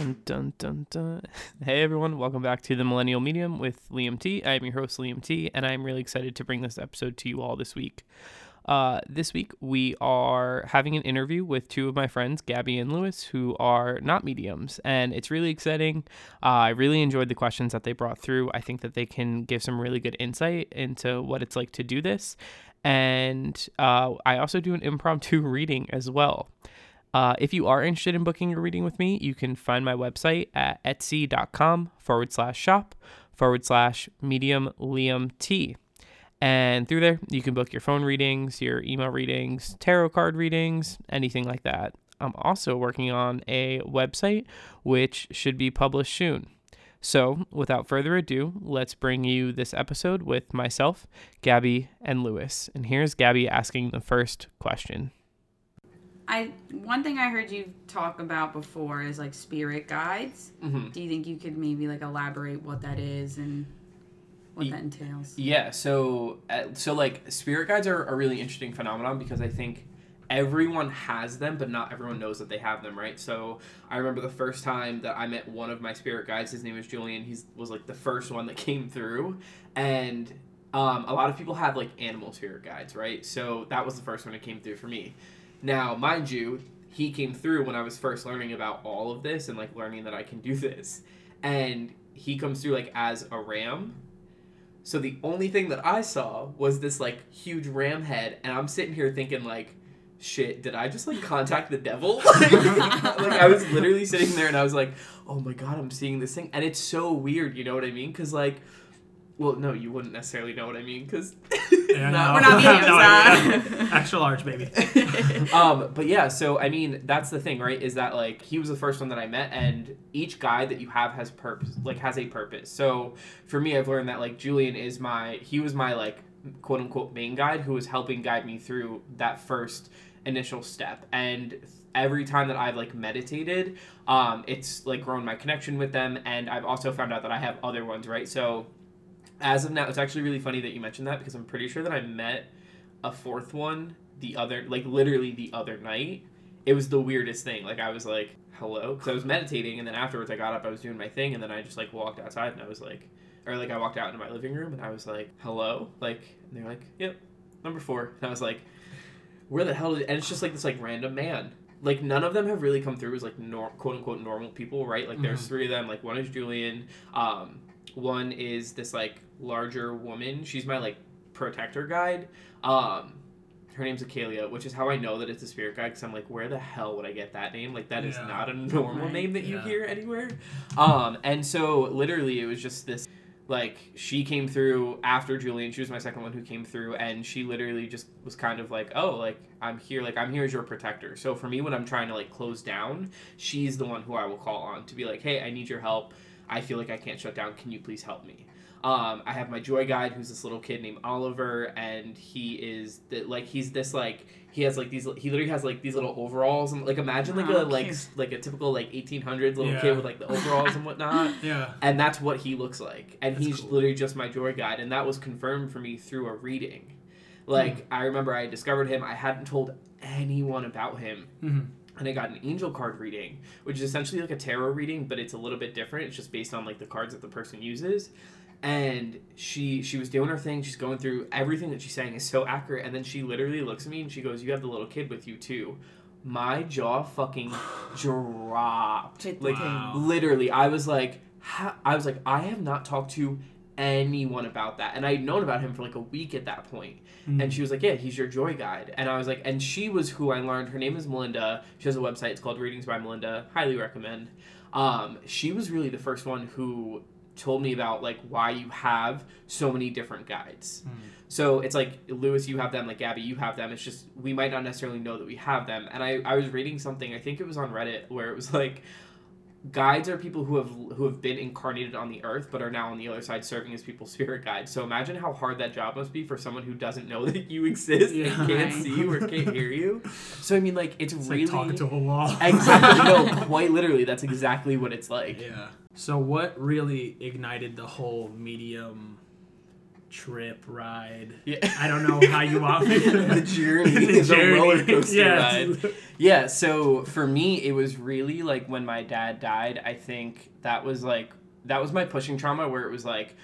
Dun dun dun dun. Hey everyone, welcome back to the Millennial Medium with Liam T. I'm your host Liam T, and I'm really excited to bring this episode to you all this week. Uh, this week we are having an interview with two of my friends, Gabby and Louis, who are not mediums, and it's really exciting. Uh, I really enjoyed the questions that they brought through. I think that they can give some really good insight into what it's like to do this, and uh, I also do an impromptu reading as well. Uh, if you are interested in booking a reading with me, you can find my website at etsy.com forward slash shop forward slash medium Liam T. And through there, you can book your phone readings, your email readings, tarot card readings, anything like that. I'm also working on a website which should be published soon. So, without further ado, let's bring you this episode with myself, Gabby, and Louis. And here's Gabby asking the first question. I one thing I heard you talk about before is like spirit guides. Mm-hmm. Do you think you could maybe like elaborate what that is and what Ye- that entails? Yeah, so uh, so like spirit guides are a really interesting phenomenon because I think everyone has them, but not everyone knows that they have them, right? So I remember the first time that I met one of my spirit guides. His name is Julian. He was like the first one that came through, and um, a lot of people have like animal spirit guides, right? So that was the first one that came through for me. Now, mind you, he came through when I was first learning about all of this and like learning that I can do this, and he comes through like as a ram. So the only thing that I saw was this like huge ram head, and I'm sitting here thinking like, shit, did I just like contact the devil? like I was literally sitting there and I was like, oh my god, I'm seeing this thing, and it's so weird, you know what I mean? Because like, well, no, you wouldn't necessarily know what I mean, because Yeah, no. We're not mediums, No. Extra large, baby. um, but yeah, so I mean, that's the thing, right? Is that like he was the first one that I met, and each guide that you have has purpose, like has a purpose. So for me, I've learned that like Julian is my, he was my like quote unquote main guide who was helping guide me through that first initial step, and every time that I've like meditated, um, it's like grown my connection with them, and I've also found out that I have other ones, right? So as of now, it's actually really funny that you mentioned that because I'm pretty sure that I met a fourth one the other, like literally the other night. It was the weirdest thing. Like I was like, "Hello," because I was meditating, and then afterwards I got up, I was doing my thing, and then I just like walked outside, and I was like, or like I walked out into my living room, and I was like, "Hello," like, and they're like, "Yep, number four. and I was like, "Where the hell?" Did, and it's just like this like random man. Like none of them have really come through as like nor- quote unquote normal people, right? Like there's Mhm. three of them. Like one is Julian. Um, one is this like larger woman. She's my like protector guide. Um, her name's Acalia, which is how I know that it's a spirit guide because I'm like, where the hell would I get that name? Like that is Yeah. not a normal Right. name that you Yeah. hear anywhere. Um, and so literally it was just this like she came through after Julian. She was my second one who came through, and she literally just was kind of like, "Oh, like I'm here, like I'm here as your protector." So for me, when I'm trying to like close down, she's the one who I will call on to be like, "Hey, I need your help. I feel like I can't shut down. Can you please help me?" Um, I have my joy guide, who's this little kid named Oliver, and he is the, like he's this like he has like these he literally has like these little overalls and like imagine like Aw, a like s- like a typical like 1800s little Yeah. kid with like the overalls and whatnot Yeah. and that's what he looks like and That's he's cool. literally just my joy guide and that was confirmed for me through a reading like i remember i discovered him i hadn't told anyone about him hmm and i got an angel card reading which is essentially like a tarot reading but it's a little bit different. It's just based on like the cards that the person uses. And she she was doing her thing. She's going through everything that she's saying is so accurate. And then she literally looks at me and she goes you have the little kid with you too. My jaw fucking dropped. Like Wow. literally. I was like ha- i was like i have not talked to anyone about that. And i had known about him for like a week at that point. Mm-hmm. and she was like yeah he's your joy guide. And i was like and she was who i learned her name is melinda. She has a website it's called readings by melinda. Highly recommend. Um, she was really the first one who told me about like why you have so many different guides. Mm. so it's like louis you have them like gabby you have them. It's just we might not necessarily know that we have them. And i, I was reading something i think it was on reddit where it was like guides are people who have who have been incarnated on the earth but are now on the other side serving as people's spirit guides so imagine how hard that job must be for someone who doesn't know that you exist Yeah. and can't see you or can't hear you so i mean like it's, It's really like talking to a wall. exactly no quite literally that's exactly what it's like Yeah. So what really ignited the whole medium trip ride. Yeah. I don't know how you want the journey, The the, journey, roller coaster yes. ride. Yeah, so for me, it was really like when my dad died. I think that was like that was my pushing trauma, where it was like,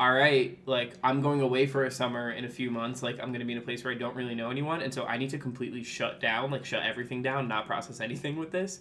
all right, like I'm going away for a summer in a few months. Like I'm gonna be in a place where I don't really know anyone, and so I need to completely shut down, like shut everything down, not process anything with this.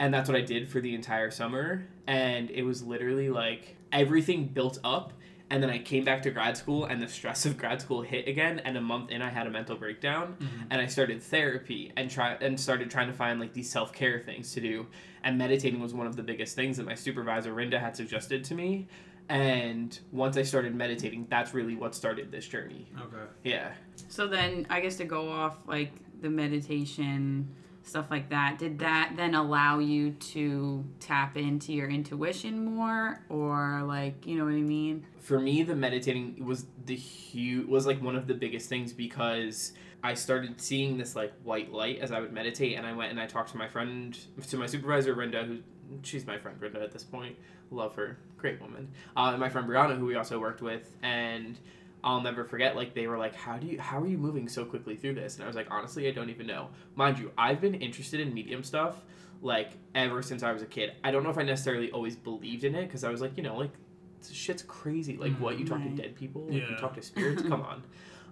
And that's what I did for the entire summer, and it was literally like everything built up and then I came back to grad school and the stress of grad school hit again and a month in I had a mental breakdown mm-hmm. and I started therapy and try and started trying to find like these self-care things to do and meditating was one of the biggest things that my supervisor Rinda had suggested to me and once I started meditating that's really what started this journey. Okay. Yeah. So then, I guess to go off like the meditation stuff like that, did that then allow you to tap into your intuition more, or like you know what I mean? for me the meditating was the huge was like one of the biggest things because i started seeing this like white light as i would meditate and i went and i talked to my friend to my supervisor Rinda who she's my friend Rinda at this point. Love her. Great woman. Uh, and my friend brianna who we also worked with. And I'll never forget. Like they were like, "How do you? How are you moving so quickly through this?" And I was like, "Honestly, I don't even know." Mind you, I've been interested in medium stuff like ever since I was a kid. I don't know if I necessarily always believed in it because I was like, you know, like shit's crazy. Like what you talk Right. to dead people, like, you talk to spirits. Come on.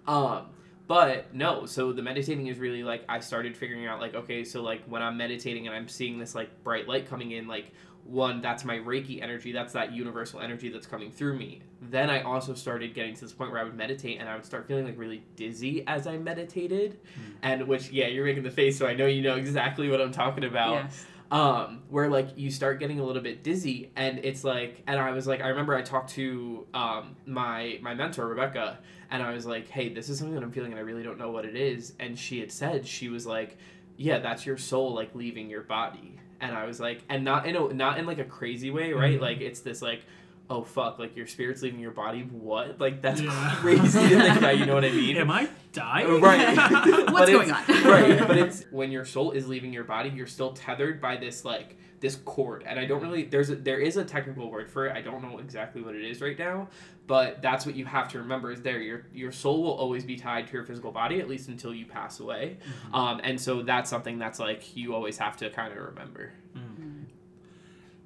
Um, but no. So the meditating is really like I started figuring out like okay, so like when I'm meditating and I'm seeing this like bright light coming in, like one that's my Reiki energy. That's that universal energy that's coming through me. Then I also started getting to this point where I would meditate and I would start feeling like really dizzy as I meditated, and which yeah, you're making the face, so I know you know exactly what I'm talking about Yes. um, where like you start getting a little bit dizzy and it's like and i was like i remember i talked to um, my my mentor rebecca and i was like hey this is something that i'm feeling and i really don't know what it is and she had said she was like yeah that's your soul like leaving your body and i was like and not in a not in like a crazy way right Mhm. like it's this like oh fuck like your spirit's leaving your body what like that's Yeah. crazy to think about you know what i mean Am I dying? Right. What's going on? right, but it's when your soul is leaving your body, you're still tethered by this like this cord, and I don't really there's a, there is a technical word for it. I don't know exactly what it is right now, but that's what you have to remember is there your your soul will always be tied to your physical body at least until you pass away, um, and so that's something that's like you always have to kind of remember.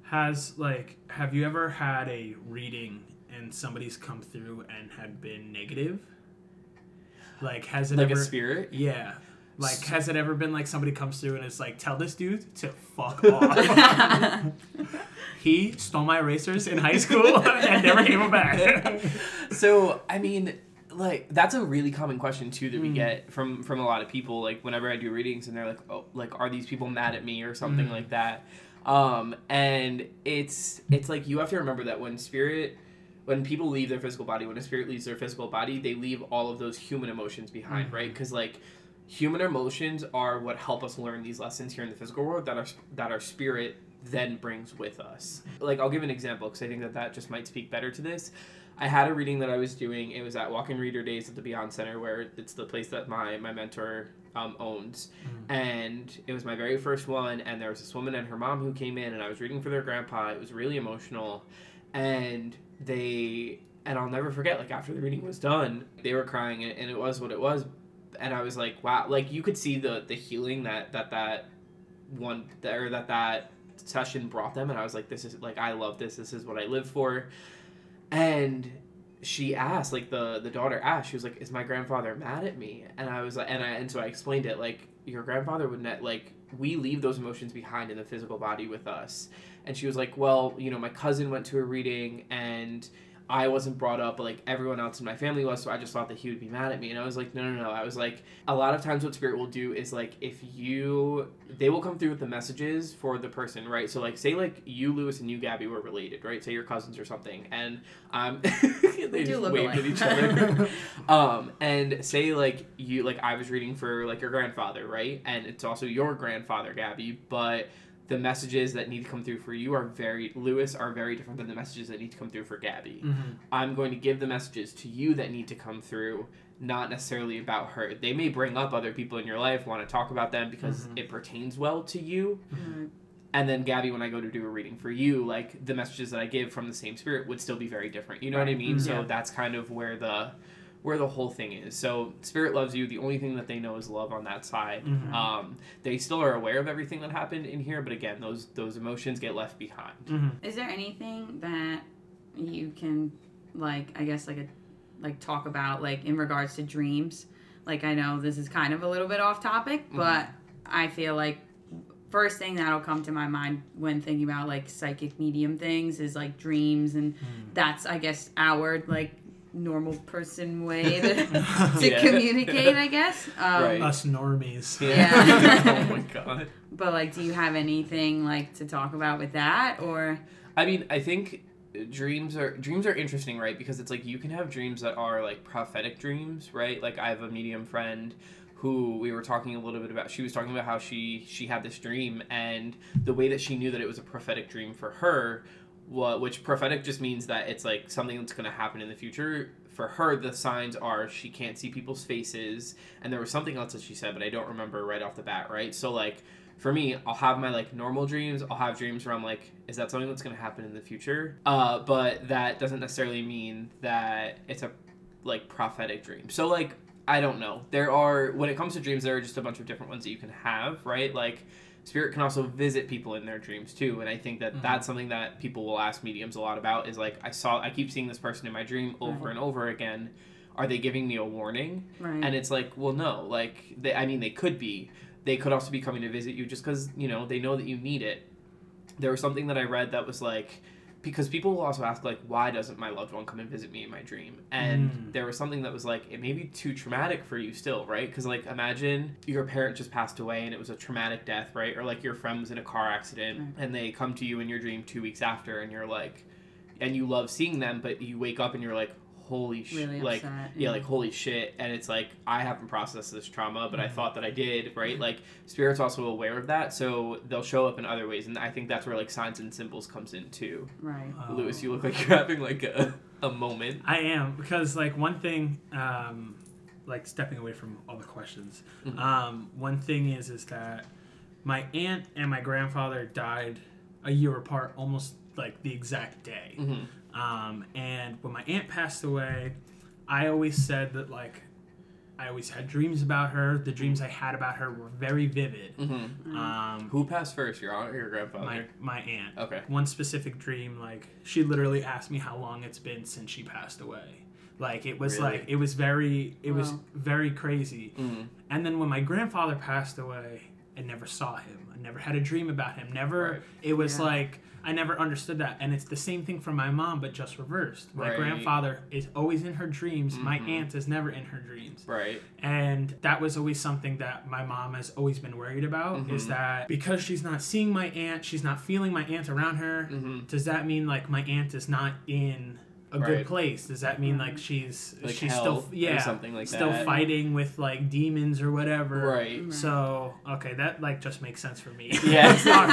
Has like have you ever had a reading and somebody's come through and had been negative? Like has it Like ever a spirit. Yeah. Like has it ever been like somebody comes through and it's like tell this dude to fuck off. he stole my erasers in high school and never gave them back. so I mean, like that's a really common question too that we Mm. get from from a lot of people. Like whenever I do readings, and they're like, "Oh, like are these people mad at me or something Mm. like that?" Um, and it's it's like you have to remember that when spirit. When people leave their physical body, when a spirit leaves their physical body, they leave all of those human emotions behind, Mhm. right? Because like human emotions are what help us learn these lessons here in the physical world that our that our spirit then brings with us. Like I'll give an example because I think that that just might speak better to this. I had a reading that I was doing. It was at Walking Reader Days at the Beyond Center, where it's the place that my my mentor um, owns, and it was my very first one. And there was this woman and her mom who came in, and I was reading for their grandpa. It was really emotional, and they and I'll never forget. Like after the reading was done, they were crying, and it was what it was. And I was like, wow! Like you could see the the healing that that that one or that that session brought them and i was like this is like i love this this is what i live for and she asked like the the daughter asked she was like is my grandfather mad at me and i was like and i and so i explained it like your grandfather would net like we leave those emotions behind in the physical body with us and she was like well you know my cousin went to a reading and I wasn't brought up, but like everyone else in my family was, so I just thought that he would be mad at me. And I was like, no, no, no. I was like, a lot of times what spirit will do is like, if you, they will come through with the messages for the person, right? So like, say like you, Louis, and you, Gabby, were related, right? Say you're cousins or something, and um, they do just look waved at each other. um, and say like you, like I was reading for like your grandfather, right? And it's also your grandfather, Gabby, but the messages that need to come through for you are very Louis are very different than the messages that need to come through for Gabby. Mhm. I'm going to give the messages to you that need to come through, not necessarily about her. They may bring up other people in your life, want to talk about them because Mhm. it pertains well to you, Mm, and then Gabby, when I go to do a reading for you, like the messages that I give from the same spirit would still be very different. You know what I Right. mean? So Yeah. that's kind of where the where the whole thing is. So spirit loves you. The only thing that they know is love on that side. Mhm. Um, they still are aware of everything that happened in here, but again, those those emotions get left behind. hmm Is there anything that you can like I guess like a like talk about like in regards to dreams? Like I know this is kind of a little bit off topic, but I feel like first thing that'll come to my mind when thinking about like psychic medium things is like dreams and that's I guess our like normal person way to, to Yeah. communicate, I guess. Um, Right. Us normies. Yeah. oh my god. But like, do you have anything like to talk about with that, or I mean, I think dreams are dreams are interesting, right? Because it's like you can have dreams that are like prophetic dreams, right? Like I have a medium friend who we were talking a little bit about. She was talking about how she she had this dream and the way that she knew that it was a prophetic dream for her, what which prophetic just means that it's like something that's going to happen in the future. For her, the signs are she can't see people's faces, and there was something else that she said, but I don't remember right off the bat, right? So like for me, I'll have my like normal dreams. I'll have dreams where I'm like, is that something that's gonna happen in the future? Uh, but that doesn't necessarily mean that it's a like prophetic dream. So like I don't know. There are when it comes to dreams, there are just a bunch of different ones that you can have, right? Like spirit can also visit people in their dreams too, and I think that Mhm. that's something that people will ask mediums a lot about. Is like I saw I keep seeing this person in my dream over Right. and over again. Are they giving me a warning? right? And it's like, well, no. Like, they, I mean, they could be. They could also be coming to visit you just because you know they know that you need it. There was something that I read that was like, because people will also ask like, why doesn't my loved one come and visit me in my dream? And Mm. there was something that was like, it may be too traumatic for you still, right? Because like, imagine your parent just passed away and it was a traumatic death, right? Or like your friend was in a car accident Right. and they come to you in your dream two weeks after, and you're like, and you love seeing them, but you wake up and you're like, holy shit, really like upset. yeah, like holy shit. And it's like I haven't processed this trauma, but I Mhm. thought that I did, right? Like spirit's also aware of that, so they'll show up in other ways, and I think that's where like signs and symbols comes in too. right. Oh. Louis, you look like you're having like a, a moment. I am because like one thing, um, like stepping away from all the questions. Mhm. Um, one thing is is that my aunt and my grandfather died a year apart, almost like the exact day. hmm Um, and when my aunt passed away, I always said that like I always had dreams about her. The dreams I had about her were very vivid. hmm Um, Who passed first, your aunt or your grandfather? my my aunt. Okay. One specific dream, like she literally asked me how long it's been since she passed away. Like it was Really? like it was very it was very crazy. hmm And then when my grandfather passed away, I never saw him. I never had a dream about him. Never. Right. It was Yeah. like I never understood that. And it's the same thing for my mom, but just reversed. My Right. grandfather is always in her dreams. My Mhm. aunt is never in her dreams. Right. And that was always something that my mom has always been worried about. Is Mhm. that because she's not seeing my aunt, she's not feeling my aunt around her. hmm Does that mean like my aunt is not in a good place? Does that mean like she's Like she's still yeah something like still that. fighting with like demons or whatever? Right. Right. So okay, that like just makes sense for me. Yeah. It's not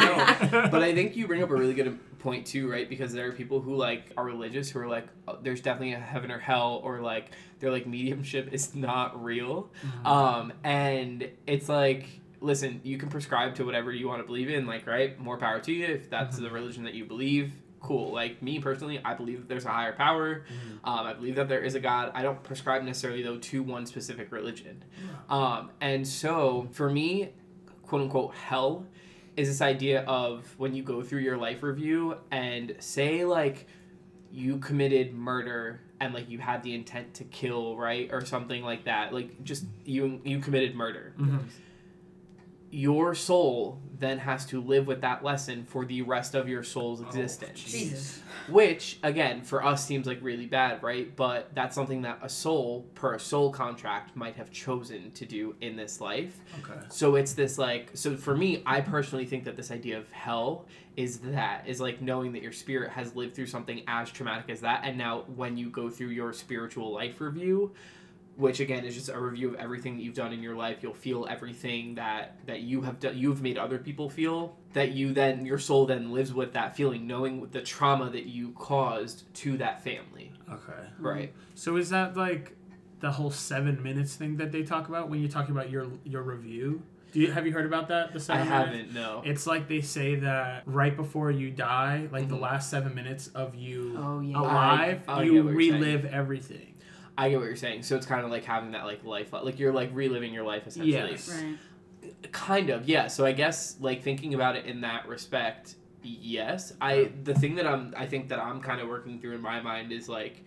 real. but I think you bring up a really good point too, right? Because there are people who like are religious who are like, oh, there's definitely a heaven or hell, or like they're like mediumship is not real, Mm-hmm. um, and it's like. Listen, you can prescribe to whatever you want to believe in, like, right? More power to you if that's Mhm. the religion that you believe. Cool. Like, me personally, I believe that there's a higher power. Um, I believe that there is a God. I don't prescribe necessarily, though, to one specific religion. Um, and so, for me, quote unquote, hell is this idea of when you go through your life review and say, like, you committed murder and like you had the intent to kill right or something like that like just you you committed murder Mhm. Your soul then has to live with that lesson for the rest of your soul's Oh, existence Jesus. which again for us seems like really bad right but that's something that a soul per a soul contract might have chosen to do in this life Okay. so it's this like so for me i personally think that this idea of hell is that is like knowing that your spirit has lived through something as traumatic as that and now when you go through your spiritual life review which again is just a review of everything that you've done in your life you'll feel everything that that you have done you've made other people feel that you then your soul then lives with that feeling knowing the trauma that you caused to that family Okay. right So is that like the whole seven minutes thing that they talk about when you're talking about your your review? Do you have you heard about that? The I seven minute? haven't. No. It's like they say that right before you die, like the Mhm. last seven minutes of you Oh yeah. alive, I- I you get what saying. relive everything. I get what you're saying. So it's kind of like having that like life, like you're like reliving your life essentially. Yes. Right. Kind of, yeah. So I guess like thinking about it in that respect, yes. I the thing that I'm I think that I'm kind of working through in my mind is like,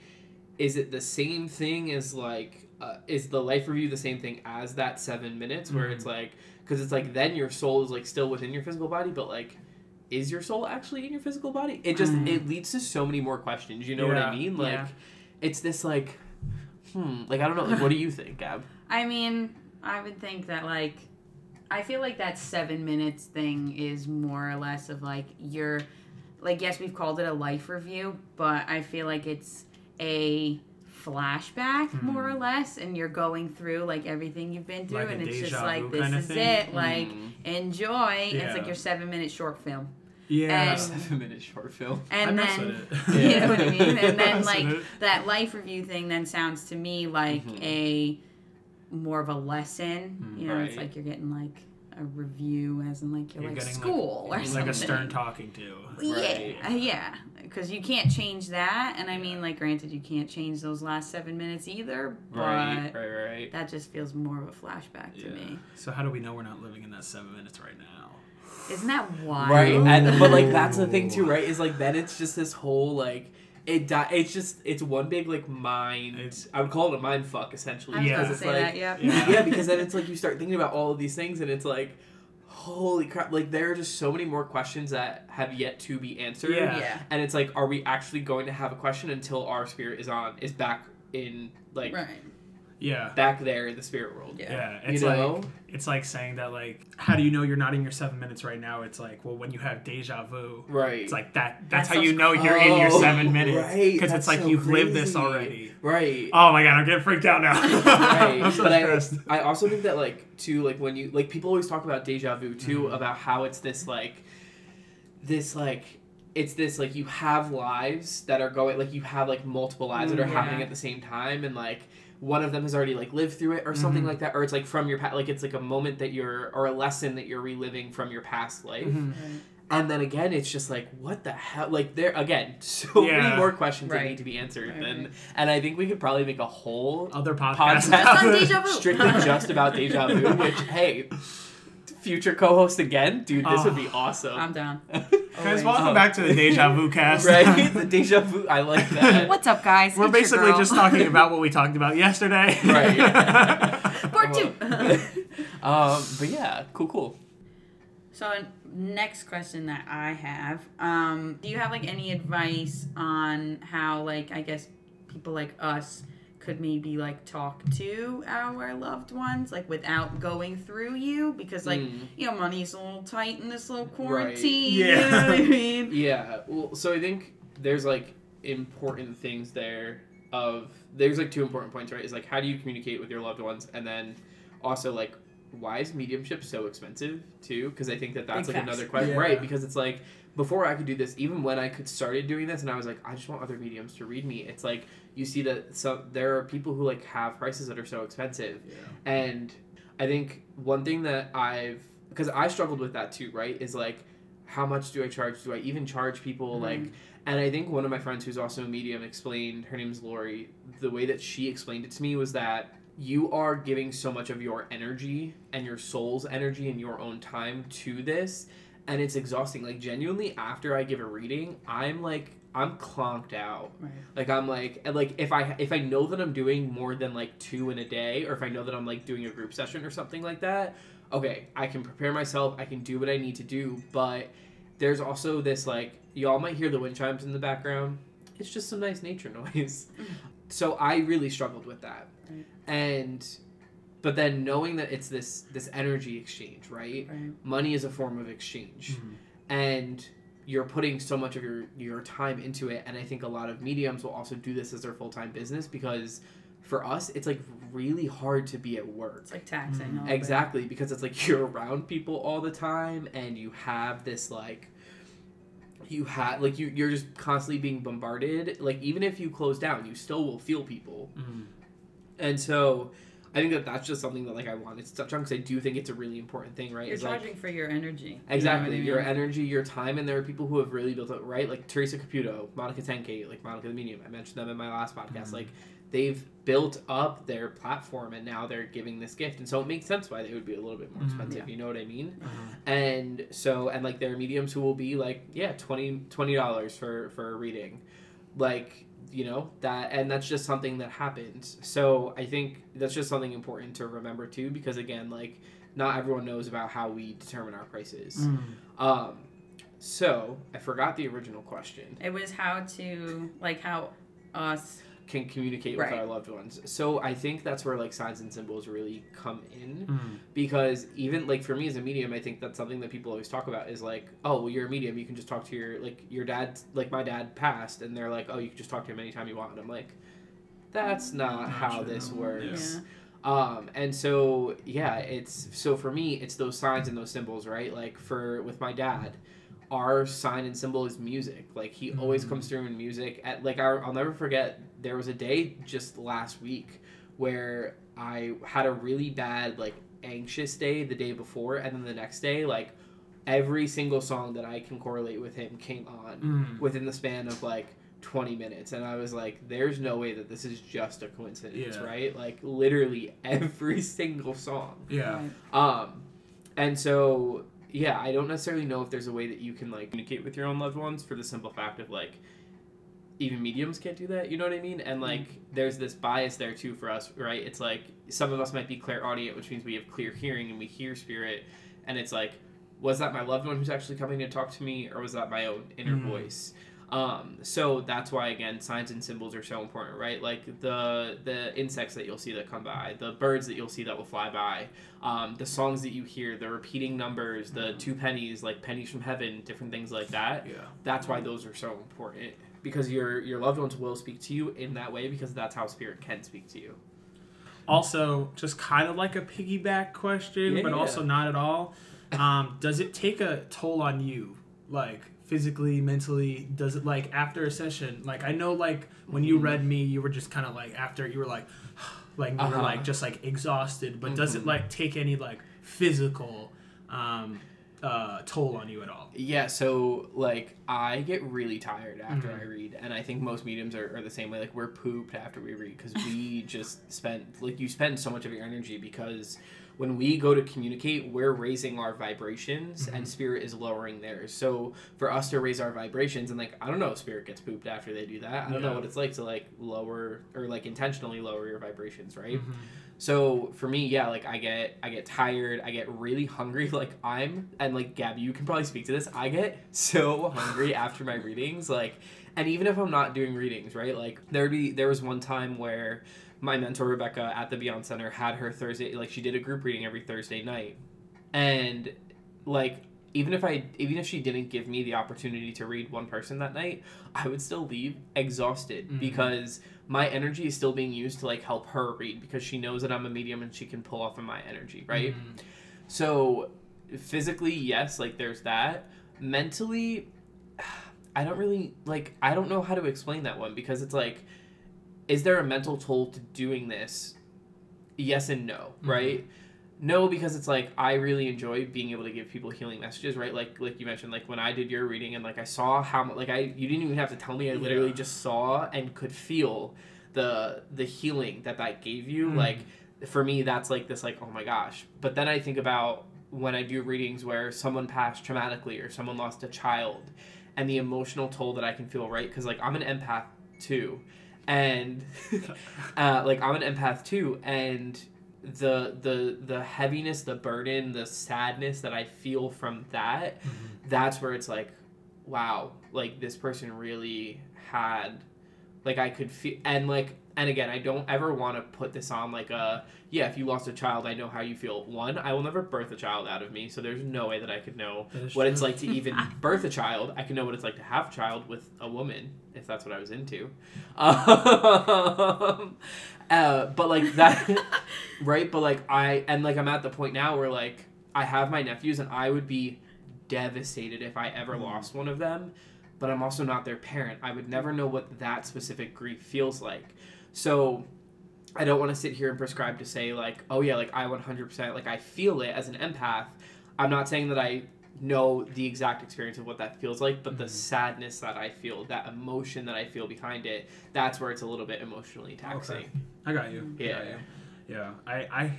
is it the same thing as like uh, is the life review the same thing as that seven minutes where Mhm. it's like because it's like then your soul is like still within your physical body, but like. Is your soul actually in your physical body? It just Mm. it leads to so many more questions. You know what I mean? Like, Yeah. it's this like, hmm. Like I don't know. Like, what do you think, Gab? I mean, I would think that like I feel like that seven minutes thing is more or less of like your like yes, we've called it a life review, but I feel like it's a flashback Hmm. more or less and you're going through like everything you've been through Like and it's just like this is thing? it like Hmm. enjoy it's like your seven minute short film Yeah. And- seven minute short film. and I mess then with Yeah. it. you know what I mean? And then like it. that life review thing then sounds to me like Mhm. a more of a lesson. Mm, you know, it's like you're getting like a review as in like you're, You're like getting, like- school or It's something. like a stern talking to. Right. Yeah, uh, yeah, because you can't change that, and I mean, like, granted, you can't change those last seven minutes either, but Right, right, right. that just feels more of a flashback to Yeah. me. So how do we know we're not living in that seven minutes right now? Isn't that wild? Right, and but like that's the thing too, right? Is like then it's just this whole like it. Di- it's just it's one big like mind. It's- I would call it a mind fuck essentially. I was Yeah. because it's say like that. Yeah. Yeah. yeah, because then it's like you start thinking about all of these things, and it's like, holy crap! Like there are just so many more questions that have yet to be answered. Yeah. Yeah. And it's like, are we actually going to have a question until our spirit is on is back in like Right. Yeah. back there in the spirit world? Yeah. Yeah. You It's know? like it's like saying that like how do you know you're not in your seven minutes right now? It's like well when you have deja vu. Right. It's like that. That's That how you sounds know you're in your seven minutes because that's it's like so you've lived this already. right. Oh my god, I'm getting freaked out now. right. I'm so but stressed. I also think that like too like when you like people always talk about deja vu too Mhm. about how it's this like this like it's this like you have lives that are going like you have like multiple lives that are Mm, happening at the same time and like one of them has already like lived through it or something Mhm. like that or it's like from your past like it's like a moment that you're or a lesson that you're reliving from your past life Mhm. and then again it's just like what the hell like there again so Yeah. many more questions that need to be answered Right, and and i think we could probably make a whole Other podcasts. Podcast. Just deja vu. strictly just about deja vu which hey future co-host again dude this would be awesome I'm down. Guys, Always. welcome Oh. back to the deja vu cast. right the deja vu i like that What's up, guys? We're It's your basically girl. just talking about what we talked about yesterday. Right. Part two. um but yeah cool cool So next question that I have, um, do you have like any advice on how like I guess people like us could maybe like talk to our loved ones like without going through you because like Mm. you know money's a little tight in this little Right. quarantine. Yeah. You know what I mean? Yeah, well, so I think there's like important things there. Of there's like two important points, right? Is like how do you communicate with your loved ones, and then also like why is mediumship so expensive too? Because I think that that's Big like facts. another question, Yeah. right? Because it's like before I could do this, even when I could started doing this, and I was like, I just want other mediums to read me. It's like you see that some there are people who like have prices that are so expensive, and I think one thing that I've because I struggled with that too, right? Is like how much do I charge? Do I even charge people? Mhm. Like, and I think one of my friends who's also a medium explained. Her name's Lori. The way that she explained it to me was that you are giving so much of your energy and your soul's energy and your own time to this, and it's exhausting. Like genuinely, after I give a reading, I'm like I'm clonked out. Right. Like I'm like like if I if I know that I'm doing more than like two in a day, or if I know that I'm like doing a group session or something like that, okay, I can prepare myself. I can do what I need to do. But there's also this like y'all might hear the wind chimes in the background. It's just some nice nature noise. Mm. so I really struggled with that, Right. and but then knowing that it's this this energy exchange, right? Right. Money is a form of exchange mm-hmm. and you're putting so much of your your time into it and i think a lot of mediums will also do this as their full-time business because for us it's like really hard to be at work It's like taxing. Mhm. a little bit. exactly because it's like you're around people all the time and you have this like you have like you you're just constantly being bombarded like even if you close down you still will feel people Mhm. and so I think that that's just something that like I wanted to touch on because I do think it's a really important thing, right? You're It's like- charging for your energy. You know what Exactly, I mean? your energy, your time, and there are people who have really built up, right? Like Teresa Caputo, Monica Ten-Kate, like Monica the Medium. I mentioned them in my last podcast. Mhm. Like they've built up their platform, and now they're giving this gift, and so it makes sense why they would be a little bit more Mhm. expensive. You know what I mean? Uh-huh. And so, and like there are mediums who will be like, yeah, 20 dollars for for a reading, like you know that, and that's just something that happens. So I think that's just something important to remember too, because again, like not everyone knows about how we determine our prices. Mm. Um, so I forgot the original question. It was how to like how us. Can communicate Right. with our loved ones. So I think that's where like signs and symbols really come in Mm. because even like for me as a medium, I think that's something that people always talk about is like, oh, well, you're a medium, you can just talk to your like your dad. Like my dad passed, and they're like, oh, you can just talk to him anytime you want. And I'm like, that's not Not how this works. Yeah. Um, and so yeah, it's so for me, it's those signs and those symbols, right? Like for with my dad, our sign and symbol is music. Like he always Mhm. comes through in music. At like I'll, I'll never forget. There was a day just last week where I had a really bad like anxious day the day before, and then the next day like every single song that I can correlate with him came on Mm. within the span of like 20 minutes and i was like there's no way that this is just a coincidence Yeah. right like literally every single song Yeah. Um and so yeah i don't necessarily know if there's a way that you can like communicate with your own loved ones for the simple fact of like even mediums can't do that you know what i mean? And like there's this bias there too for us right? It's like some of us might be clairaudient which means we have clear hearing and we hear spirit and it's like was that my loved one who's actually coming to talk to me or was that my own inner Mhm. voice um, so that's why again signs and symbols are so important right like the the insects that you'll see that come by the birds that you'll see that will fly by um, the songs that you hear the repeating numbers the two pennies like pennies from heaven different things like that Yeah. that's why those are so important because your your loved ones will speak to you in that way because that's how spirit can speak to you Also, just kind of like a piggyback question, Yeah, but yeah. also not at all. Um, does it take a toll on you, like physically, mentally? Does it like after a session? Like I know, like when you Mhm. read me, you were just kind of like after you were like, like you were Uh-huh. like just like exhausted. But does it Mhm. like take any like physical um, uh, toll on you at all? Yeah, so like I get really tired after Mhm. I read, and I think most mediums are, are the same way. Like we're pooped after we read because we just spent like you spend so much of your energy because when we go to communicate, we're raising our vibrations and Mhm. spirit is lowering theirs. So for us to raise our vibrations and like I don't know if spirit gets pooped after they do that. I don't know what it's like to like lower or like intentionally lower your vibrations, right? Mhm. So for me, yeah, like I get I get tired, I get really hungry. Like I'm and like Gabby, you can probably speak to this. I get so hungry after my readings, like and even if I'm not doing readings, right? Like there'd be there was one time where my mentor Rebecca at the Beyond Center had her Thursday like she did a group reading every Thursday night. And like even if I even if she didn't give me the opportunity to read one person that night, I would still leave exhausted Mhm. because my energy is still being used to like help her read because she knows that I'm a medium and she can pull off of my energy, right? Mhm. So physically, yes, like there's that. Mentally, I don't really like I don't know how to explain that one because it's like is there a mental toll to doing this? Yes and no, Mhm. right? No, because it's like I really enjoy being able to give people healing messages, right? Like like you mentioned, like when I did your reading and like I saw how like I you didn't even have to tell me. I literally Yeah. just saw and could feel the the healing that that gave you. Mhm. Like for me, that's like this like oh my gosh. But then I think about when I do readings where someone passed traumatically or someone lost a child, and the emotional toll that I can feel, right? Because like I'm an empath too, and uh, like I'm an empath too, and the the the heaviness, the burden, the sadness that I feel from that, Mhm. that's where it's like, wow, like this person really had, like I could feel, and like, and again, I don't ever want to put this on like a, yeah, if you lost a child, I know how you feel. One, I will never birth a child out of me, so there's no way that I could know what it's like to even birth a child. I can know what it's like to have a child with a woman, if that's what I was into. Um, uh, but like that, right? But like I and like I'm at the point now where like I have my nephews and I would be devastated if I ever Mm. lost one of them. But I'm also not their parent. I would never know what that specific grief feels like. So I don't want to sit here and prescribe to say like, oh yeah, like I 100% like I feel it as an empath. I'm not saying that I know the exact experience of what that feels like, but the Mhm. sadness that I feel, that emotion that I feel behind it, that's where it's a little bit emotionally taxing. I got you. Yeah. got you. Yeah. I, I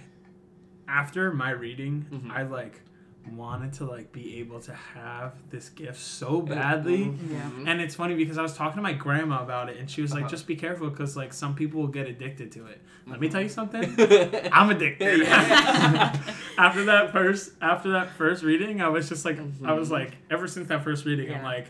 after my reading, Mhm. I like wanted to like be able to have this gift so badly. Yeah. Mhm. And it's funny because I was talking to my grandma about it, and she was like, Uh-huh. "Just be careful, because like some people will get addicted to it." Let me Mhm. tell you something. I'm addicted. After that first, after that first reading, I was just like, I was like, ever since that first reading, I'm like,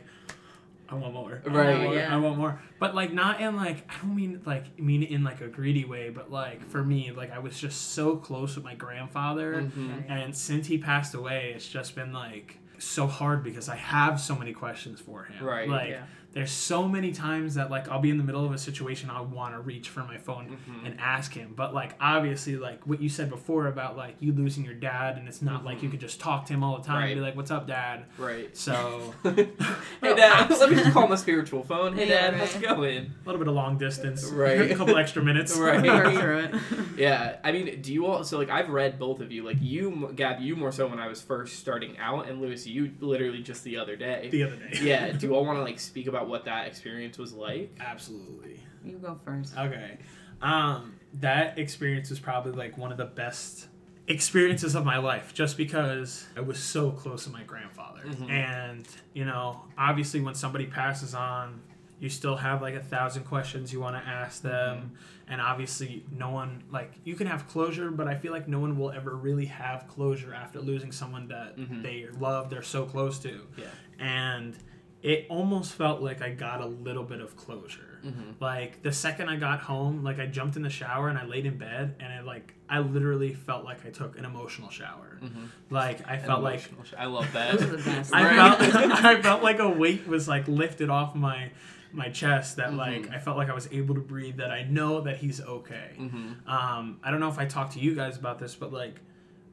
I want more. I Right. Want more. Yeah. I want more. But like not in like I don't mean like mean it in like a greedy way, but like for me, like I was just so close with my grandfather, Mhm. and since he passed away, it's just been like so hard because I have so many questions for him. Right. Like Yeah. There's so many times that like I'll be in the middle of a situation I want to reach for my phone Mhm. and ask him. But like obviously like what you said before about like you losing your dad and it's not like you Mhm. could just talk to him all the time and be like, What's up, dad? Right. So hey dad, let me just call my spiritual phone. Hey Yeah, dad, how's it right. going? a little bit of long distance. Right. a couple extra minutes. Right. Work through it. Yeah, I mean, do you all? So like, I've read both of you. Like you, Gab, you more so when I was first starting out, and Louis, you literally just the other day. the other day. yeah. Do you all want to like speak about what that experience was like? Absolutely. You go first. Okay. Um, that experience was probably like one of the best experiences of my life just because I was so close to my grandfather. Mhm. And, you know, obviously when somebody passes on, you still have like a thousand questions you want to ask them. And obviously, no one, like, you can have closure, but I feel like no one will ever really have closure after losing someone that Mhm. they love, they're so close to. Yeah. And it almost felt like I got a little bit of closure. Mm-hmm. Like the second I got home, like I jumped in the shower and I laid in bed and I like I literally felt like I took an emotional shower. Mm-hmm. Like I felt like I love that. Those are the best. I Right. felt I felt like a weight was like lifted off my my chest that like Mhm. I felt like I was able to breathe that I know that he's okay. Mm-hmm. Um I don't know if I talked to you guys about this but like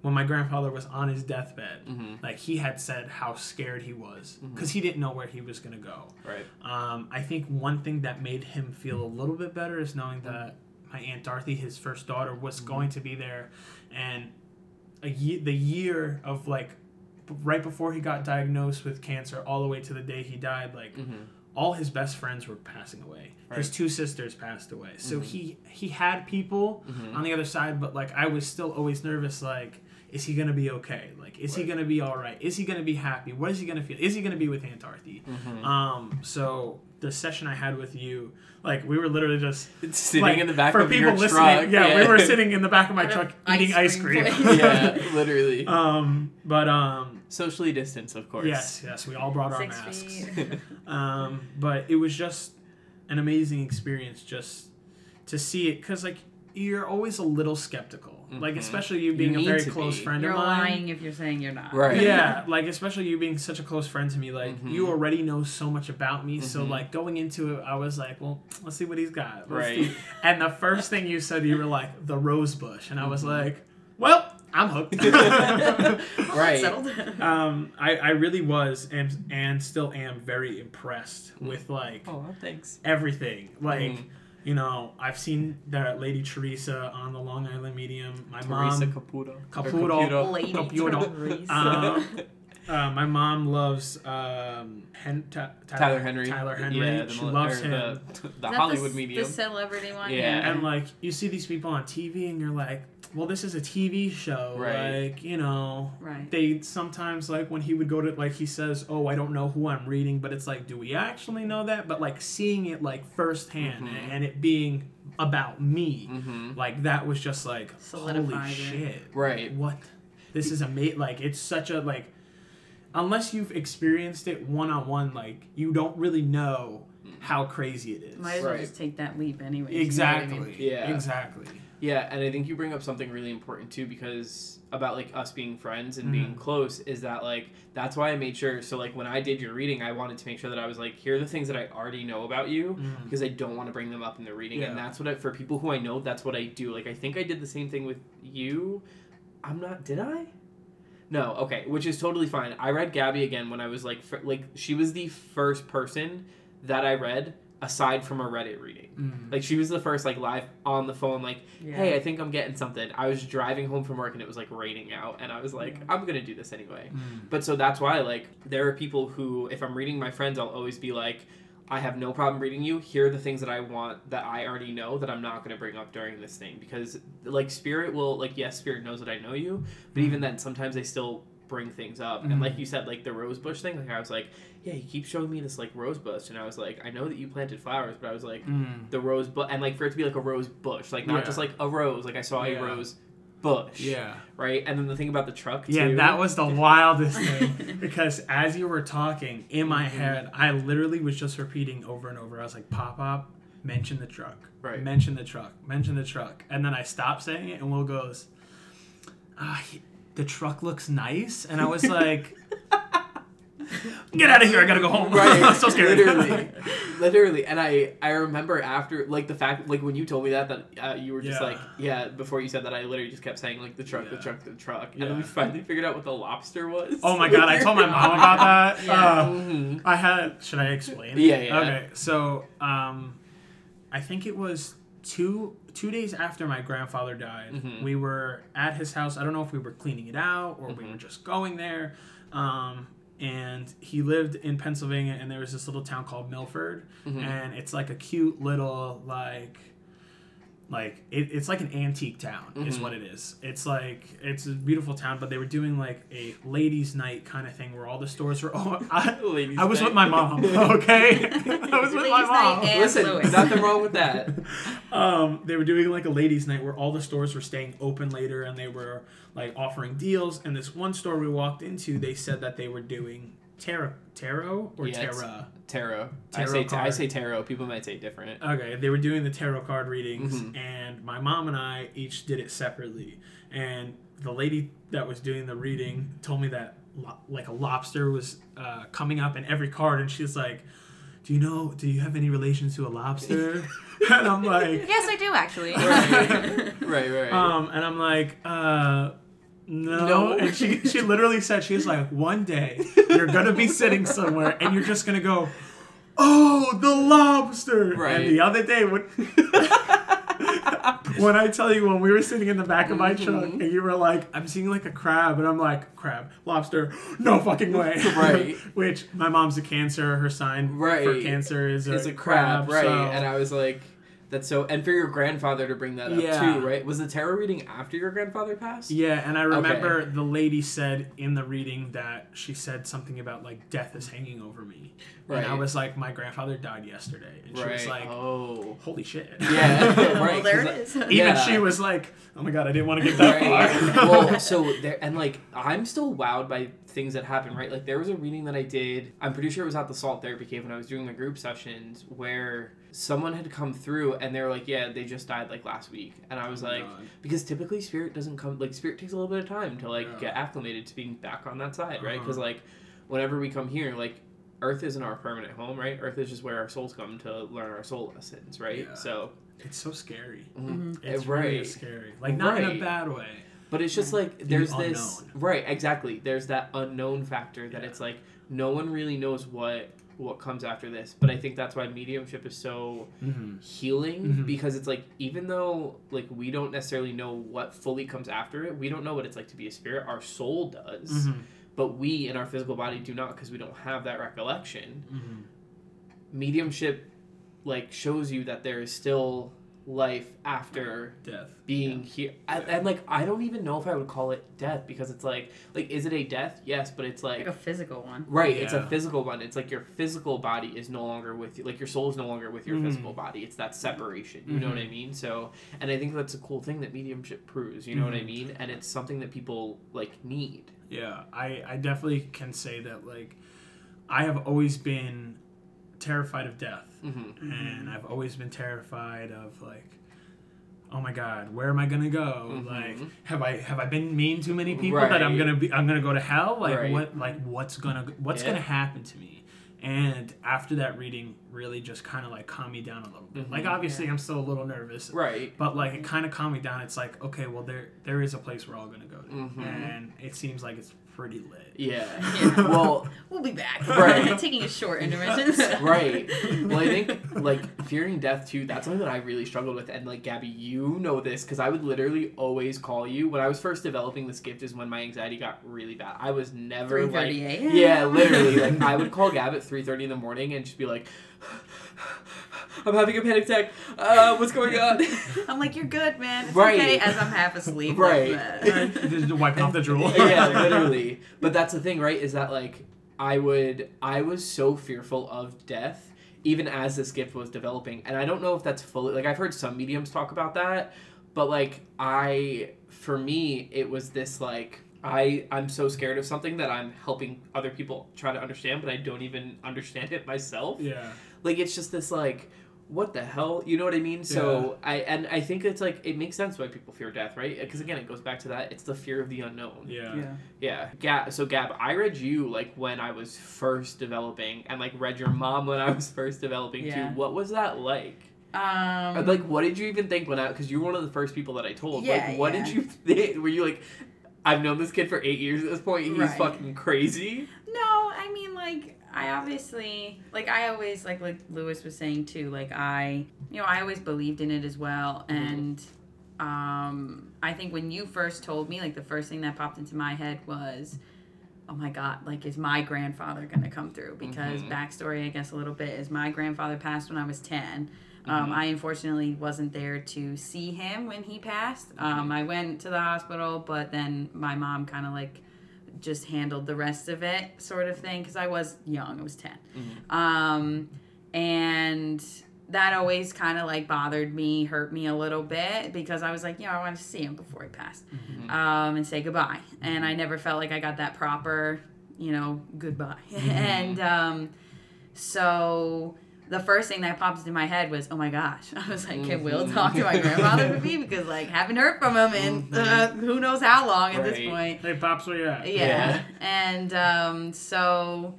when my grandfather was on his deathbed Mm-hmm. like he had said how scared he was because he didn't know where he was going to go. Right. Um, I think one thing that made him feel a little bit better is knowing that my aunt Dorothy, his first daughter, was Mhm. going to be there, and a year, the year of like b- right before he got diagnosed with cancer, all the way to the day he died, like Mm-hmm. all his best friends were passing away. His two sisters passed away, so Mhm. he he had people Mm-hmm. on the other side, but like I was still always nervous, like. Is he gonna be okay? Like, is he gonna be all right? Is he gonna be happy? What is he gonna feel? Is he gonna be with Aunt Dorothy? Mm-hmm. Um, so the session I had with you, like we were literally just Sitting like, in the back for of people your listening. truck. Yeah, we were sitting in the back of my truck ice eating ice cream cream. yeah, literally. um, but um, Socially distanced, of course. yes, yes, we all brought our Six masks. Um, but it was just an amazing experience just to see it because like you're always a little skeptical, like Mhm. especially you You being a very to close be. friend You're of mine. lying if you're saying you're not. Right. yeah like especially you being such a close friend to me like Mhm. you already know so much about me so Mhm. like going into it i was like well let's see what he's got Let's Right. see. and the first thing you said you were like the rose bush and i was Mhm. like well i'm hooked Right. Settled. um I, I really was and and still am very impressed with like Oh, thanks. everything like Mhm. You know i've seen that lady teresa on the long island medium my Teresa mom Caputo. Caputo. Lady Computer. Teresa. Um, uh, my mom loves um, Hen- Ta- Tyler Henry. Tyler Henry. Yeah, the, she mil- loves him. The, the Is that Hollywood the, medium. The celebrity one? Yeah. and like you see these people on TV, and you're like, well, this is a TV show. Right. Like you know, Right. they sometimes like when he would go to like he says, oh, I don't know who I'm reading, but it's like, do we actually know that? But like seeing it like firsthand Mhm. and it being about me, mm-hmm. like that was just like Solidified holy it. shit. Right. what this is amazing like it's such a like unless you've experienced it one-on-one like you don't really know how crazy it is Might as well Right. just take that leap anyway. exactly Yeah. exactly Yeah, and I think you bring up something really important too because about like us being friends and being Mhm. close is that like that's why I made sure so like when I did your reading I wanted to make sure that I was like here are the things that I already know about you Mhm. because I don't want to bring them up in the reading and that's what I for people who I know that's what I do. Like I think I did the same thing with you. I'm not did I? No okay which is totally fine. I read Gabby again when I was like fr- like she was the first person that I read aside from a Reddit reading. Mm. Like she was the first like live on the phone like, Yeah. "Hey, I think I'm getting something." I was driving home from work and it was like raining out and I was like, "I'm going to do this anyway." Mm. But so that's why like there are people who if I'm reading my friends, I'll always be like, I have no problem reading you. Here are the things that I want that I already know that I'm not going to bring up during this thing because like spirit will like yes, spirit knows that I know you, but even then sometimes they still bring things up. And Mhm. like you said like the rose bush thing, like I was like, yeah, he keeps showing me this like rose bush and I was like, I know that you planted flowers, but I was like Mm. the rose bush and like for it to be like a rose bush, like not Yeah. just like a rose, like I saw Yeah. a rose bush. Yeah. Right? And then the thing about the truck too. Yeah, that was the wildest thing because as you were talking in my Mhm. head, I literally was just repeating over and over. I was like, "Pop up, mention the truck, Right. mention the truck, mention the truck," and then I stopped saying it, and Will goes, ah, he- "The truck looks nice," and I was like, "Get out of here! I gotta go home." Right. I'm so scared. Literally. Literally. And I I remember after like the fact like when you told me that that uh, you were just Yeah. like yeah before you said that I literally just kept saying like the truck the truck the truck and Yeah. then we finally figured out what the lobster was. oh my god! I told my mom about that. Yeah. Uh, Mhm. I had. Should I explain? Yeah, yeah. Okay, so um, I think it was two two days after my grandfather died. Mhm. We were at his house. I don't know if we were cleaning it out or we Mhm. were just going there. Um, and he lived in Pennsylvania, and there was this little town called Milford, Mhm. and it's like a cute little like. Like it, it's like an antique town is Mhm. what it is. It's like it's a beautiful town, but they were doing like a ladies' night kind of thing where all the stores were. Oh, I, Ladies I was night. with my mom. Okay, I was with my Ladies' night mom. and- Listen, Louis. nothing wrong with that. Um, they were doing like a ladies' night where all the stores were staying open later, and they were like offering deals. And this one store we walked into, they said that they were doing tarot, tarot or Yeah, it's- tarot. Tarot. I Tarot say I say tarot. People might say different. Okay, they were doing the tarot card readings, Mhm. and my mom and I each did it separately. And the lady that was doing the reading told me that lo- like a lobster was uh, coming up in every card, and she's like, "Do you know? Do you have any relation to a lobster?" and I'm like, yes, I do actually. Right. right, right. um, and I'm like, uh. No. No. and she she literally said she's like one day you're gonna be sitting somewhere and you're just gonna go, oh the lobster. Right. And the other day when when I tell you when we were sitting in the back of my truck Mhm. and you were like, I'm seeing like a crab, and I'm like, crab, lobster, no fucking way. Right. Which my mom's a cancer, her sign for cancer is a, it's a crab, right? so- And I was like, that's so. And for your grandfather to bring that up Yeah. too, right? Was the tarot reading after your grandfather passed? Yeah, and I remember the lady said in the reading that she said something about like death is hanging over me. Right. And I was like, my grandfather died yesterday. And she was like, oh. holy shit. Yeah. right. there 'cause it is. Even Yeah. she was like, oh my god, I didn't want to get that Right. far. well, so there and like I'm still wowed by things that happen, right? Like there was a reading that I did. I'm pretty sure it was at the Salt Therapy Cave when I was doing the group sessions where someone had come through and they were like, "Yeah, they just died like last week," and I was like, God. because typically spirit doesn't come like spirit takes a little bit of time to like Yeah. get acclimated to being back on that side, right? Uh-huh. Because like whenever we come here, like. Earth isn't our permanent home, right? Earth is just where our souls come to learn our soul lessons, right? Yeah. So, It's so scary. mhm. It's right. really scary. Like, not in a bad way. But it's just like there's this right, exactly. There's that unknown factor that Yeah. it's like no one really knows what what comes after this. But I think that's why mediumship is so Mm-hmm. healing Mhm. because it's like even though like we don't necessarily know what fully comes after it, we don't know what it's like to be a spirit. Our soul does, Mm-hmm. but we in our physical body do not because we don't have that recollection. Mm-hmm. Mediumship like shows you that there is still life after Death. being here and, and like i don't even know if i would call it death because it's like like is it a death yes but it's like like a physical one. right it's a physical one it's like your physical body is no longer with you like your soul is no longer with your Mhm. physical body it's that separation you know what i Mhm. mean so and i think that's a cool thing that mediumship proves you know what i Mhm. mean and it's something that people like need Yeah, I, I definitely can say that, like, I have always been terrified of death. mm-hmm. and I've always been terrified of like, oh my God, where am I gonna go? Mhm. Like, have I have I been mean to many people that I'm gonna be I'm gonna go to hell? Like Right. what like what's gonna what's Yeah. gonna happen to me? And after that reading, really just kind of like calmed me down a little bit. Mhm. Like obviously I'm still a little nervous, right but like it kind of calmed me down. It's like okay, well there there is a place we're all gonna go to, Mhm. and it seems like it's pretty lit. Yeah. Yeah. Well, We'll be back. Right. Taking a short intermission. right. Well, I think like fearing death too. That's something that I really struggled with. And like Gabby, you know this because I would literally always call you when I was first developing this gift. Is when my anxiety got really bad. I was never like 3:30 a.m. yeah, literally like I would call Gab at three thirty in the morning and just be like. I'm having a panic attack. Uh, what's going on? I'm like, you're good, man. It's Right. okay. As I'm half asleep. Right. Like that. Just wiping off the drool. yeah, literally. But that's the thing, right? Is that like I would I was so fearful of death even as this gift was developing. And I don't know if that's fully like I've heard some mediums talk about that, but like I for me it was this like I I'm so scared of something that I'm helping other people try to understand, but I don't even understand it myself. Yeah. Like it's just this like what the hell you know what i mean so i and i think it's like it makes sense why people fear death right because again it goes back to that it's the fear of the unknown Yeah. Yeah. yeah gab so gab i read you like when i was first developing and like read your mom when i was first developing Yeah. too what was that like Um. Or, like what did you even think when i because you were one of the first people that i told Yeah, like what yeah. did you think were you like i've known this kid for eight years at this point he's Right. fucking crazy No, I mean like I obviously like I always like like Louis was saying too, like I you know, I always believed in it as well Mm-hmm. and um I think when you first told me, like the first thing that popped into my head was Oh my god, like is my grandfather gonna come through? Because Mhm. backstory I guess a little bit is my grandfather passed when I was ten. Um, I unfortunately wasn't there to see him when he passed. Um, I went to the hospital, but then my mom kind of like just handled the rest of it, sort of thing, because I was young. I was 10. Mhm. Um, and that always kind of like bothered me, hurt me a little bit because I was like, you know, I wanted to see him before he passed Mhm. um, and say goodbye. And I never felt like I got that proper, you know, goodbye. and um, so the first thing that popped into my head was, oh my gosh. I was like, can Will Mhm. talk to my grandfather with me? Because, like, haven't heard from him in uh, who knows how long at this point. Hey, pops, where you at? Yeah. Yeah. And um, so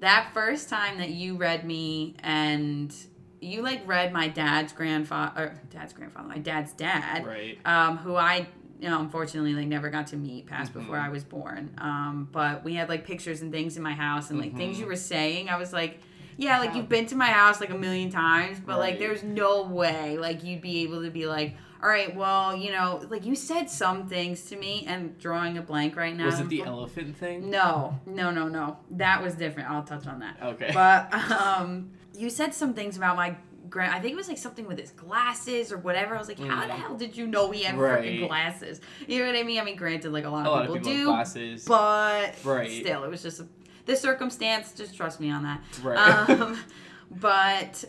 that first time that you read me and you like read my dad's grandfather, dad's grandfather, my dad's dad, right um, who I, you know, unfortunately, like never got to meet past Mhm. before I was born. Um, but we had like pictures and things in my house and like things Mhm. you were saying. I was like, yeah, like you've been to my house like a million times, but like there's no way like you'd be able to be like, all right, well, you know, like you said some things to me and drawing a blank right now. was it the elephant thing No, no, no, no. That was different. I'll touch on that. okay But um, you said some things about my grand. I think it was like something with his glasses or whatever. I was like, how the Mm. hell did you know he had Right. freaking glasses? You know what I mean? I mean, granted, like a lot a of lot people, of people do, glasses but Right. still, it was just a, the circumstance. Just trust me on that. right Um, but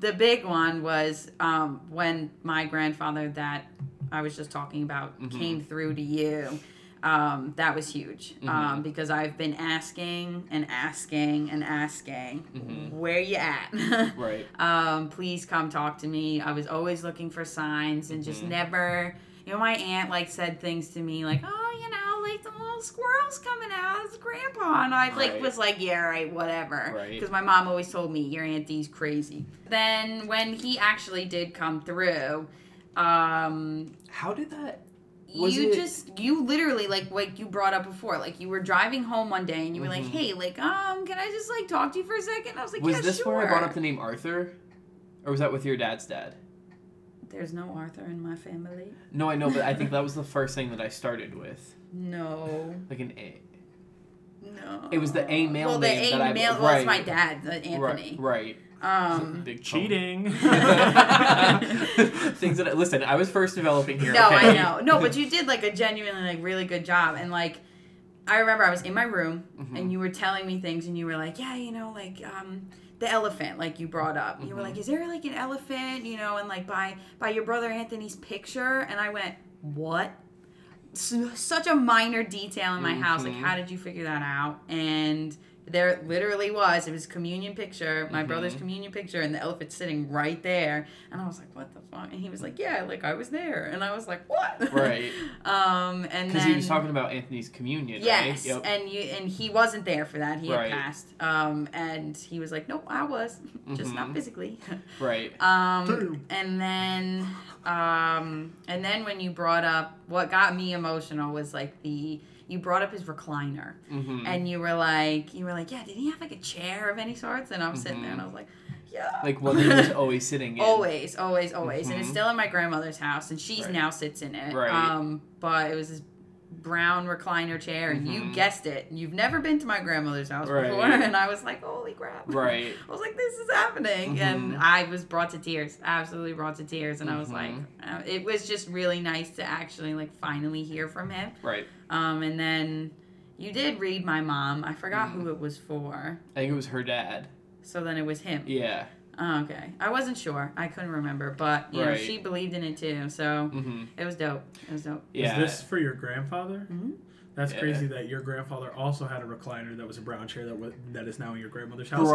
the big one was um, when my grandfather that I was just talking about Mhm. came through to you. Um, that was huge um, Mhm. because I've been asking and asking and asking, Mhm. where you at? right um, please come talk to me. I was always looking for signs and just Mhm. never. You know, my aunt like said things to me like, "Oh, squirrels coming out. It's grandpa," and I like Right. was like, "Yeah, right, whatever." Right. Because my mom always told me your auntie's crazy. Then when he actually did come through, um, how did that Was you it- just you literally like like you brought up before like you were driving home one day and you were like Mhm. hey like um can i just like talk to you for a second i was like was yeah this sure where i brought up the name arthur or was that with your dad's dad there's no arthur in my family no i know but i think that was the first thing that i started with no like an a no It was the A male well the name a that I- male well it's my dad anthony right um big Cheating. things that I, listen i was first developing here No, okay? I know. No, but you did like a genuinely like really good job. And like I remember I was in my room Mhm. and you were telling me things and you were like, Yeah, you know, like um the elephant like you brought up. You were Mhm. like, Is there like an elephant, you know, and like by by your brother Anthony's picture and I went, What? Such a minor detail in my house. Like, Mhm. how did you figure that out? And there literally was. It was communion picture, my brother's Mhm. communion picture, and the elephant sitting right there. And I was like, "What the fuck?" And he was like, "Yeah, like I was there." And I was like, "What?" Right. um, and because then he was talking about anthony's communion yes, right yep and you and he wasn't there for that. He Right. had passed. Um, and he was like, "Nope, I was, just not Mhm. physically." right Um, and then, um, and then when you brought up what got me emotional was like the you brought up his recliner, Mm-hmm. and you were like, you were like, yeah, did he have like a chair of any sorts? And I'm sitting there, and I was like, yeah. Mm-hmm. like one that he was always sitting in. Always, always, always. And it's Mhm. still in my grandmother's house, and she's Right. now sits in it. Right. Um, but it was this brown recliner chair, and you Mhm. guessed it. You've never been to my grandmother's house Right. before, and I was like, holy crap. Right. I was like, this is happening. And Mhm. I was brought to tears, absolutely brought to tears. And I was like, Mhm. uh, it was just really nice to actually like finally hear from him. Right. Um, and then you did read my mom. I forgot Mm-hmm. who it was for. I think it was her dad. So then it was him. Yeah. Oh, okay. I wasn't sure. I couldn't remember, but you know, Right. she believed in it too. So Mm-hmm. it was dope. It was dope. Yeah. Is this for your grandfather? Mhm. That's Yeah. crazy that your grandfather also had a recliner that was a brown chair that was, that is now in your grandmother's house.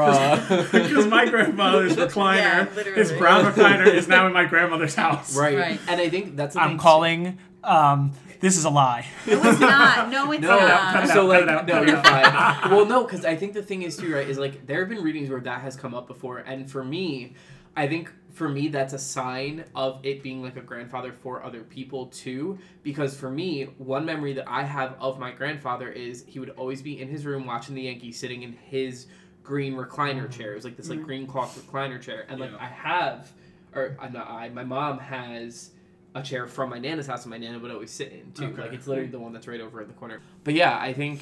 Because my grandfather's recliner, Yeah, his brown recliner, is now in my grandmother's house. Right. Right. And I think that's the I'm thing, calling. Um, this is a lie. It was not. No, it's No, not. cut it so out, like cut it out, no, you're fine. well, no, because I think the thing is too, right? Is like there have been readings where that has come up before, and for me, I think for me that's a sign of it being like a grandfather for other people too. Because for me, one memory that I have of my grandfather is he would always be in his room watching the Yankees, sitting in his green recliner chair. It was like this like Mhm. green cloth recliner chair, and like Yeah. I have, or uh, not I, my mom has a chair from my nana's house, and my nana would always sit in too. Okay. Like it's literally the one that's right over in the corner. But yeah, I think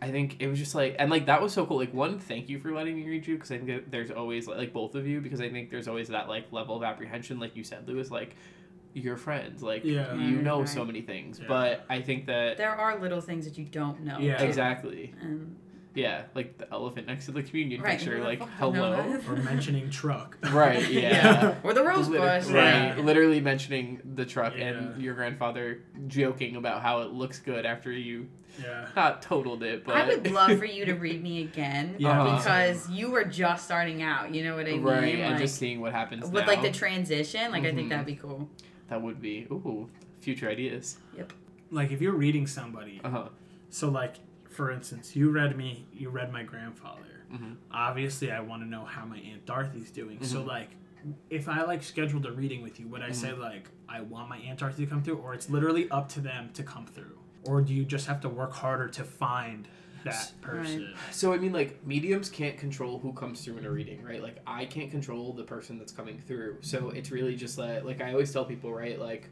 I think it was just like and like that was so cool. Like one, thank you for letting me read you because I think that there's always like both of you because I think there's always that like level of apprehension, like you said, Louis, like you're friends, like Yeah. you know right. so many things. Yeah. But I think that There are little things that you don't know. Yeah. too. exactly, And, yeah, like the elephant next to the communion right. picture, who like fuck would know hello. Or mentioning truck. right, yeah. Or the rose Liter- bush. right, Yeah. literally mentioning the truck and your grandfather joking about how it looks good after you Yeah. not totaled it, but I would love for you to read me again Yeah, because you were just starting out. You know what I mean? right, and Like, just seeing what happens with now. like the transition. Like I Mhm. think that'd be cool. that would be ooh future ideas. Yep. Like if you're reading somebody, Uh huh. so like for instance, you read me, you read my grandfather. Mhm. Obviously, I want to know how my aunt Dorothy's doing. So Mhm. like, if I like scheduled a reading with you, would I Mm-hmm. say like I want my aunt Dorothy to come through, or it's literally up to them to come through, or do you just have to work harder to find that person? So I mean, like mediums can't control who comes through in a reading, right? Like I can't control the person that's coming through. So it's really just like like I always tell people, right? Like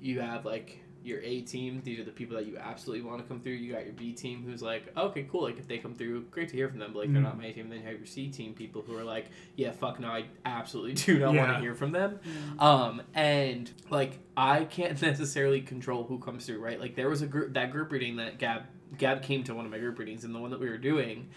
you have like your A team. These are the people that you absolutely want to come through. You got your B team, who's like, okay, cool. Like if they come through, great to hear from them. But like they're Mm. not my team. Then you have your C team people who are like, yeah, fuck no, I absolutely do not want to hear from them. Um, and like I can't necessarily control who comes through, right? Like there was a group that group reading that Gab Gab came to one of my group readings and the one that we were doing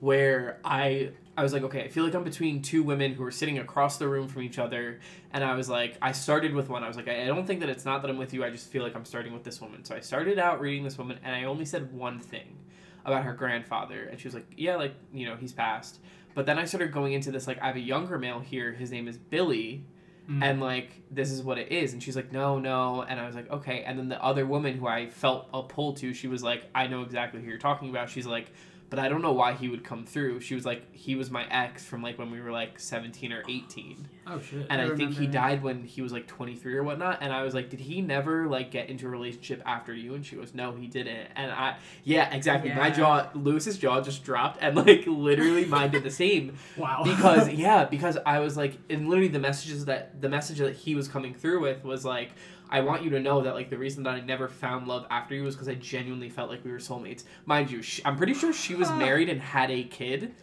where I I was like, okay, I feel like I'm between two women who are sitting across the room from each other and I was like I started with one. I was like, I don't think that it's not that I'm with you, I just feel like I'm starting with this woman. So I started out reading this woman and I only said one thing about her grandfather and she was like, Yeah, like, you know, he's passed. But then I started going into this like I have a younger male here, his name is Billy Mm. and like this is what it is and she's like no no and i was like okay and then the other woman who i felt a pull to she was like i know exactly who you're talking about she's like but i don't know why he would come through. She was like he was my ex from like when we were like 17 or 18 Oh shit. and I i, think he that. died when he was like 23 or whatnot and i was like did he never like get into a relationship after you? And she goes no he didn't. And i yeah exactly. My jaw louis's jaw just dropped and like literally mine did the same. Wow. because yeah because i was like and literally the messages that the message that he was coming through with was like i want you to know that like the reason that i never found love after you was because i genuinely felt like we were soulmates. Mind you sh i'm pretty sure she was married and had a kid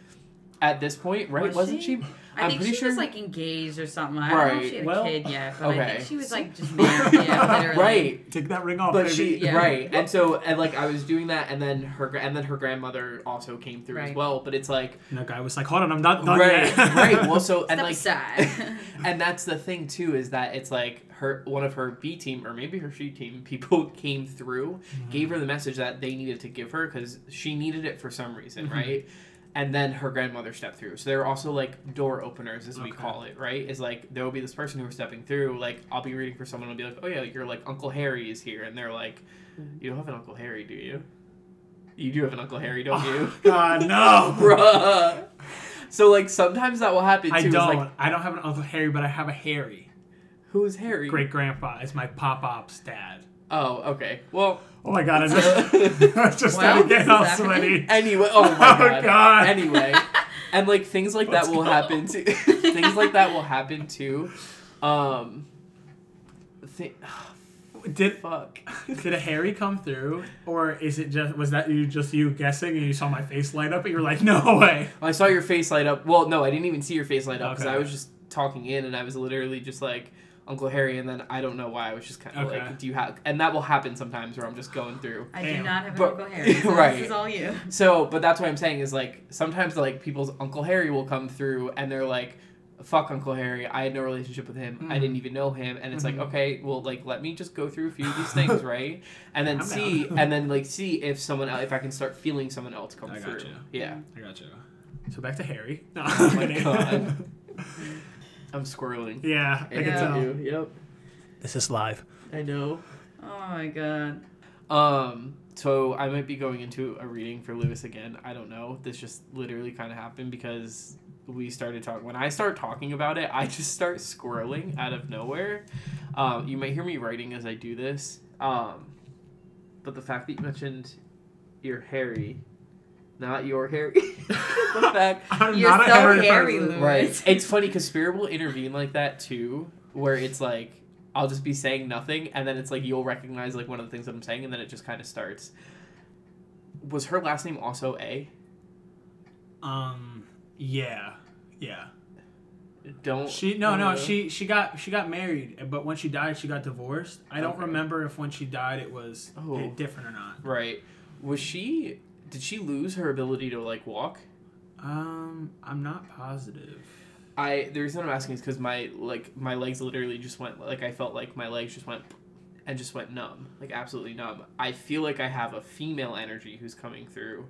at this point right? Was wasn't she? she, I I'm think pretty she sure- was like engaged or something. I don't know if she had Well, a kid yet, but I think she was like just married. Yeah, literally. right Take that ring off, but baby. she Yeah. right and so and like i was doing that and then her and then her grandmother also came through as well but it's like And the guy was like, "Hold on, I'm not done right yet." right well so and Step like aside. and that's the thing too is that it's like her one of her B team or maybe her C team people came through, gave her the message that they needed to give her because she needed it for some reason, Mhm. right? And then her grandmother stepped through. So they're also like door openers, as we Okay. call it, right? Is like there will be this person who's stepping through. Like I'll be reading for someone, and be like, "Oh yeah, you're like Uncle Harry is here," and they're like, mm-hmm. "You don't have an Uncle Harry, do you? You do have an Uncle Harry, don't you?" God no. Bruh. So like sometimes that will happen too. I don't. Like, I don't have an Uncle Harry, but I have a Harry. who's Harry? Great grandpa is my pop op's dad. Oh, okay. Well, Oh my god, I just, I just Well, started getting all is that sweaty. anyway. Oh my Oh, god. God. Anyway, and like things like Let's that will go. happen too. things like that will happen too. Um. Th- Did fuck. did a Harry come through, or is it just was that you just you guessing and you saw my face light up and you were like, no way? I saw your face light up. Well, no, I didn't even see your face light up because Okay. I was just talking in, and I was literally just like Uncle Harry, and then I don't know why I was just kind of Okay. like, do you have? And that will happen sometimes where I'm just going through. I do not have an But- Uncle Harry. So right. This is all you. So, but that's what I'm saying is like sometimes like people's Uncle Harry will come through and they're like, "Fuck Uncle Harry, I had no relationship with him. I Mhm. didn't even know him." And it's Mhm. like, okay, well, like let me just go through a few of these things, right? And then I'm see, and then like see if someone else, if I can start feeling someone else come I through. gotcha. Yeah, I got you. So back to Harry. No, Oh my. God. I'm squirreling. yeah, I can tell. you. Yep, This is live. I know. Oh my god. Um, so I might be going into a reading for Louis again. I don't know. This just literally kind of happened because we started talking. When I start talking about it, I just start squirreling out of nowhere. Um, you might hear me writing as I do this. Um, but the fact that you mentioned your Harry, not your Harry, the fact I'm You're not so Harry hairy, person. Right. It's funny because Spirit will intervene like that too, where it's like I'll just be saying nothing, and then it's like you'll recognize like one of the things that I'm saying, and then it just kind of starts. Was her last name also A? Um, yeah, yeah. Don't She no no uh, she she got she got married, but when she died, she got divorced. I don't Okay. remember if when she died it was Oh. different or not. right. Was she? Did she lose her ability to like walk? Um, I'm not positive. I the reason I'm asking is because my like my legs literally just went like I felt like my legs just went and just went numb like absolutely numb. I feel like I have a female energy who's coming through,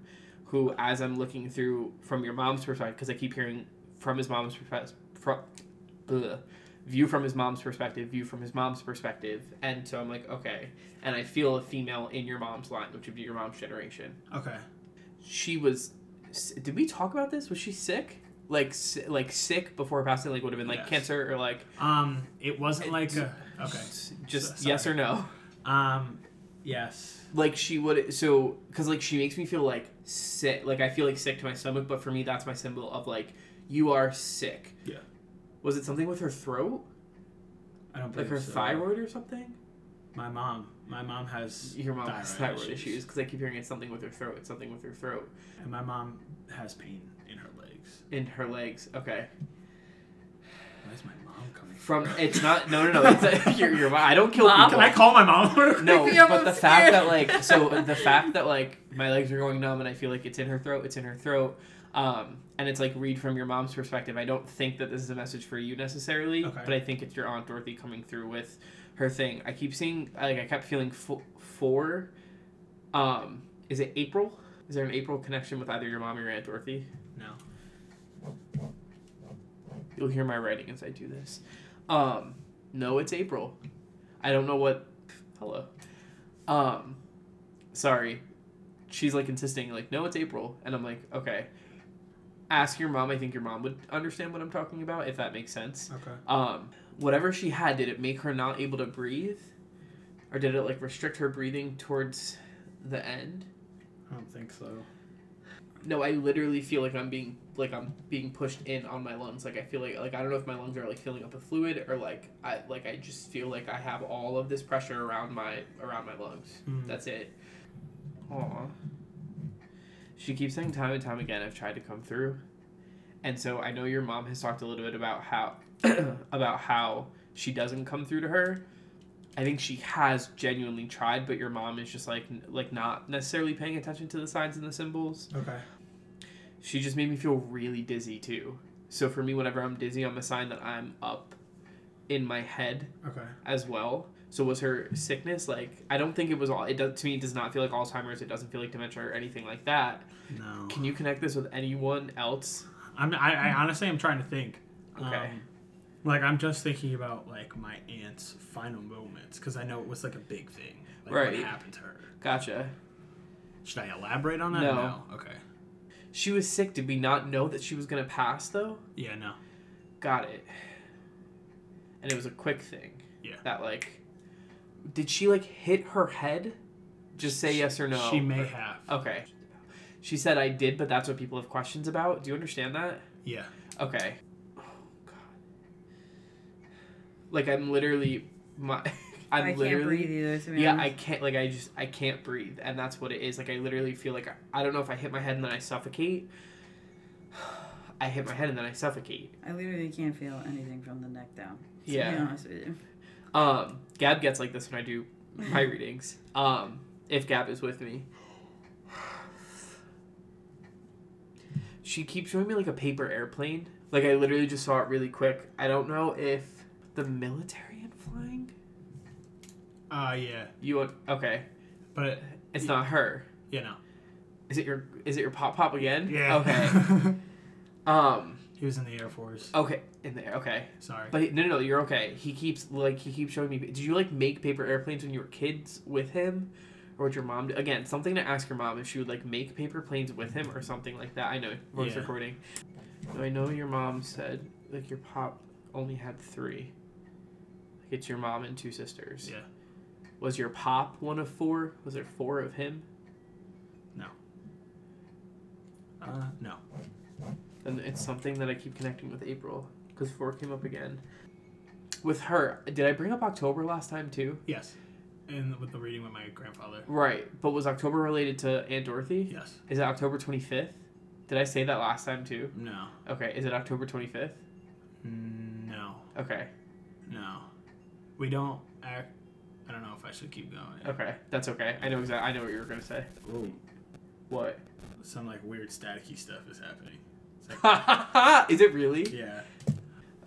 who as I'm looking through from your mom's perspective because I keep hearing from his mom's perspective from view from his mom's perspective view from his mom's perspective and so I'm like okay and I feel a female in your mom's line which would be your mom's generation Okay. she was did we talk about this was she sick like like sick before passing like would have been like Yes. cancer or like Um, it wasn't like a okay. just So- yes or no Um, yes. like she would so because like she makes me feel like sick like i feel like sick to my stomach but for me that's my symbol of like you are sick Yeah. Was it something with her throat I don't like her so. thyroid or something My mom. My mom has your mom has Thyroid thyroid issues because i keep hearing it's something with her throat it's something with her throat and my mom has pain in her legs. in her legs okay Where's my mom coming from it's not no no no it's your, your mom i don't kill Mom? people Can I call my mom? No, Pick me up, but the fact that like so the fact that like my legs are going numb and I feel like it's in her throat, it's in her throat. Um, and it's like read from your mom's perspective. I don't think that this is a message for you necessarily, Okay. but I think it's your aunt Dorothy coming through with her thing. I keep seeing like I kept feeling fo- four. Um, is it April? Is there an April connection with either your mom or your aunt Dorothy? No. You'll hear my writing as I do this. Um, no, it's April. I don't know what. Hello. Um, sorry. She's like insisting, like, no, it's April, and I'm like, okay. Ask your mom. I think your mom would understand what I'm talking about, if that makes sense. Okay. Um, whatever she had, did it make her not able to breathe, or did it like restrict her breathing towards the end? I don't think so. No, I literally feel like I'm being like I'm being pushed in on my lungs. Like I feel like like I don't know if my lungs are like filling up with fluid or like I like I just feel like I have all of this pressure around my around my lungs. Mm. That's it. Aw. She keeps saying time and time again I've tried to come through. And so I know your mom has talked a little bit about how about how she doesn't come through to her. I think she has genuinely tried, but your mom is just like n- like not necessarily paying attention to the signs and the symbols Okay. she just made me feel really dizzy too. So for me, whenever I'm dizzy, I'm a sign that I'm up in my head Okay. as well. So was her sickness like? I don't think it was all. It does to me. It does not feel like Alzheimer's. It doesn't feel like dementia or anything like that. No. Can you connect this with anyone else? I'm. I, I honestly am trying to think. Okay. Um, like I'm just thinking about like my aunt's final moments because I know it was like a big thing. Like, Right. What happened to her? Gotcha. Should I elaborate on that? No. no. Okay. She was sick. Did we not know that she was gonna pass though? Yeah. No. Got it. And it was a quick thing. Yeah. That like Did she like hit her head? Just say yes or no. She may have. Okay. She said I did, but that's what people have questions about. Do you understand that? Yeah. Okay. Oh god. Like I'm literally my I'm I can't literally breathe either. To be Yeah, I can't like I just I can't breathe and that's what it is. Like I literally feel like I, I don't know if I hit my head and then I suffocate. I hit my head and then I suffocate. I literally can't feel anything from the neck down. To Yeah. Be honest with you. Um, Gab gets like this when I do my readings. Um, if Gab is with me. She keeps showing me like a paper airplane. Like I literally just saw it really quick. I don't know if the military and flying. Uh, yeah. You okay? But It's not her. you know. Is it your is it your pop pop again? Yeah. Okay. Um. he was in the Air Force. Okay. In there. Okay. Sorry. But he- no, no, no, you're okay. He keeps like he keeps showing me. Did you like make paper airplanes when you were kids with him, or would your mom? Do? Again, something to ask your mom if she would like make paper planes with him or something like that. I know voice Yeah. recording. No, I know your mom said like your pop only had three. Like it's your mom and two sisters. Yeah. Was your pop one of four? Was there four of him? No. Uh, no. And it's something that I keep connecting with April because four came up again. With her, did I bring up October last time too? Yes. And with the reading with my grandfather. Right, but was October related to Aunt Dorothy? Yes. Is it October 25th? Did I say that last time too? No. Okay, is it October 25th? No. Okay, No. We don't act. I don't know if I should keep going. okay, that's okay. I know exactly. I know what you were gonna say. Ooh. What? Some like weird staticky stuff is happening. It's like, is it really? yeah.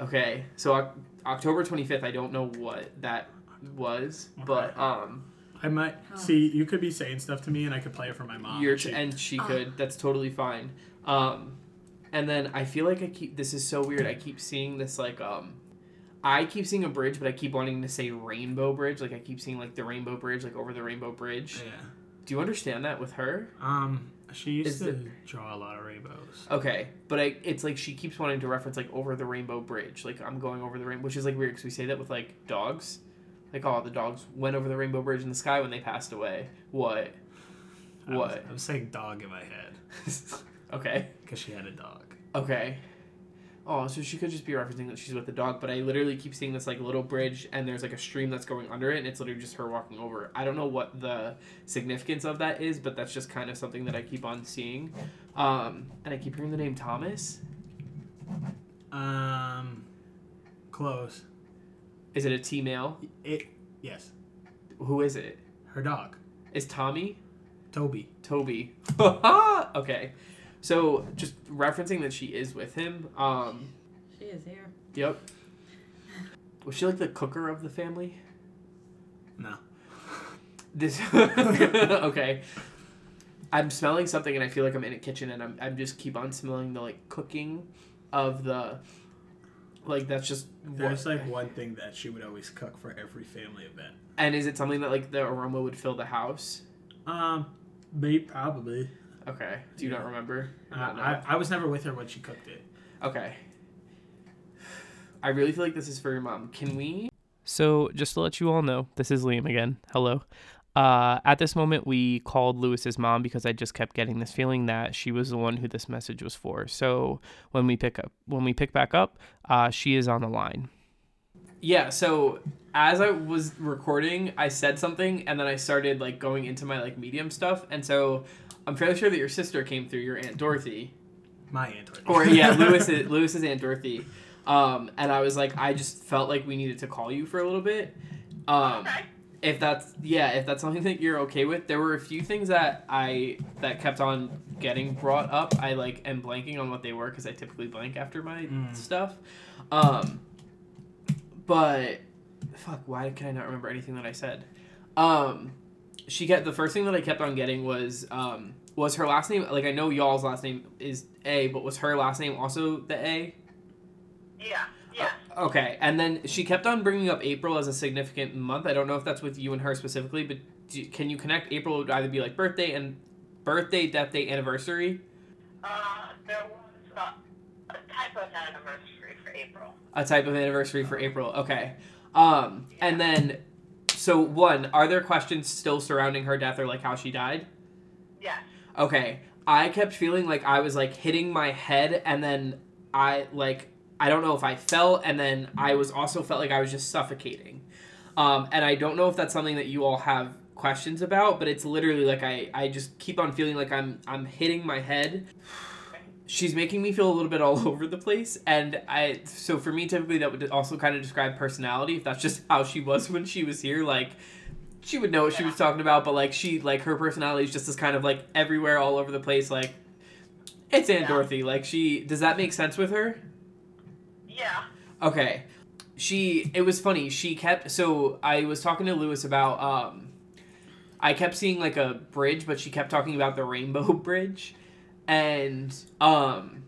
Okay, so Oc- October 25th. I don't know what that was, but um, I might Oh. see. You could be saying stuff to me, and I could play it for my mom. you're and she- and she Oh. could. That's totally fine. Um, and then I feel like I keep. This is so weird. I keep seeing this like um. I keep seeing a bridge, but I keep wanting to say rainbow bridge. Like I keep seeing like the rainbow bridge, like over the rainbow bridge. yeah. Do you understand that with her? Um. She used to draw a lot of rainbows. Okay, but I, it's like she keeps wanting to reference like over the rainbow bridge. Like I'm going over the rainbow, which is like weird because we say that with like dogs. Like oh, the dogs went over the rainbow bridge in the sky when they passed away. What? I was- What? I was saying dog in my head okay. because she had a dog. Okay. Oh, so she could just be referencing that she's with the dog, but I literally keep seeing this like little bridge and there's like a stream that's going under it and it's literally just her walking over. I don't know what the significance of that is, but that's just kind of something that I keep on seeing. Um, and I keep hearing the name Thomas. Um. Close. Is it a T male? It. Yes. Who is it? Her dog. Is Tommy? Toby. Toby. okay. So just referencing that she is with him. Um, She is here. yep. Was she like the cooker of the family? No. This okay. I'm smelling something and I feel like I'm in a kitchen and I'm I'm just keep on smelling the like cooking of the like that's just There's what, like one thing that she would always cook for every family event. and is it something that like the aroma would fill the house? Um. Maybe probably. Okay. Do you not remember? Uh, Not? I, I was never with her when she cooked it. Okay. I really feel like this is for your mom. Can we? So, just to let you all know, this is Liam again. Hello. Uh, at this moment, we called Louis's mom because I just kept getting this feeling that she was the one who this message was for. So when we pick up, when we pick back up, uh, she is on the line. Yeah. So as I was recording, I said something, and then I started like going into my like medium stuff, and so I'm fairly sure that your sister came through, your aunt Dorothy, My aunt. Dorothy. or yeah, Louis's Louis's aunt Dorothy. Um, and I was like, I just felt like we needed to call you for a little bit. Um, Okay. if that's yeah, if that's something that you're okay with, there were a few things that I that kept on getting brought up. I like am blanking on what they were because I typically blank after my Mm. stuff. Um, but fuck, why can I not remember anything that I said? Um, she kept the first thing that I kept on getting was um was her last name like I know y'all's last name is A, but was her last name also the A? Yeah. Yeah. Okay, and then she kept on bringing up April as a significant month. I don't know if that's with you and her specifically, but do, can you connect April would either be like birthday and birthday, death date, anniversary, Uh, there was uh, a type of anniversary for April. a type of anniversary for April. Okay, um, and then so one, are there questions still surrounding her death or like how she died? Yes. Okay. I kept feeling like I was like hitting my head and then I like I don't know if I fell and then I was also felt like I was just suffocating. Um, and I don't know if that's something that you all have questions about, but it's literally like I, I just keep on feeling like I'm I'm hitting my head. She's making me feel a little bit all over the place, and I so for me typically that would also kind of describe personality if that's just how she was when she was here. Like she would know what she was talking about, but like she like her personality is just this kind of like everywhere, all over the place. Like it's Aunt Yeah. Dorothy. Like she does that make sense with her? Yeah. Okay. She it was funny. She kept so I was talking to Louis about um I kept seeing like a bridge, but she kept talking about the rainbow bridge. And um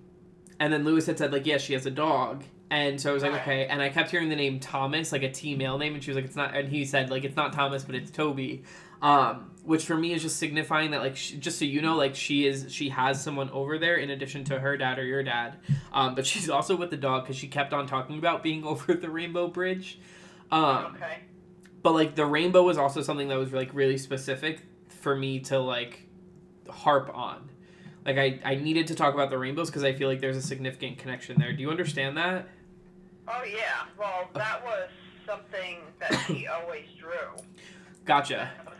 and then Louis had said like, yeah, she has a dog. And so I was like, okay. And I kept hearing the name Thomas, like a T male name, and she was like, it's not and he said like it's not Thomas, but it's Toby. Um, which for me is just signifying that like she, just so you know like she is she has someone over there in addition to her dad or your dad um, but she's also with the dog because she kept on talking about being over the rainbow bridge um, Okay. but like the rainbow was also something that was like really specific for me to like harp on like i, I needed to talk about the rainbows because i feel like there's a significant connection there do you understand that Oh yeah. Well, that was something that she always drew. gotcha That was,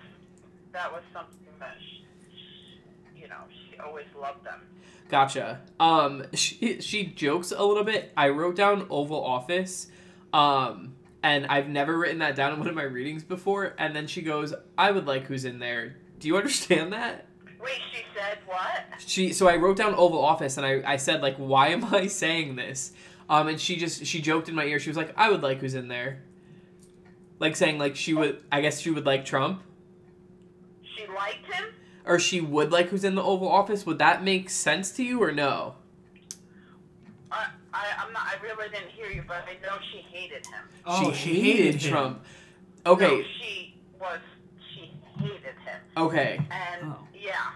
that was something that she, you know, she always loved them. Gotcha. Um, she she jokes a little bit. I wrote down Oval Office, um, and I've never written that down in one of my readings before. And then she goes, "I would like who's in there." Do you understand that? Wait, she said what? She so I wrote down Oval Office, and I I said like, "Why am I saying this?" Um, and she just she joked in my ear. She was like, "I would like who's in there," like saying like she would. I guess she would like Trump. She liked him? Or she would like who's in the Oval Office. Would that make sense to you or no? I, I, I'm not. I really didn't hear you, but I know she hated him. Oh, she hated, him. Trump. No, Okay, she was. She hated him, okay. and Oh. Yeah,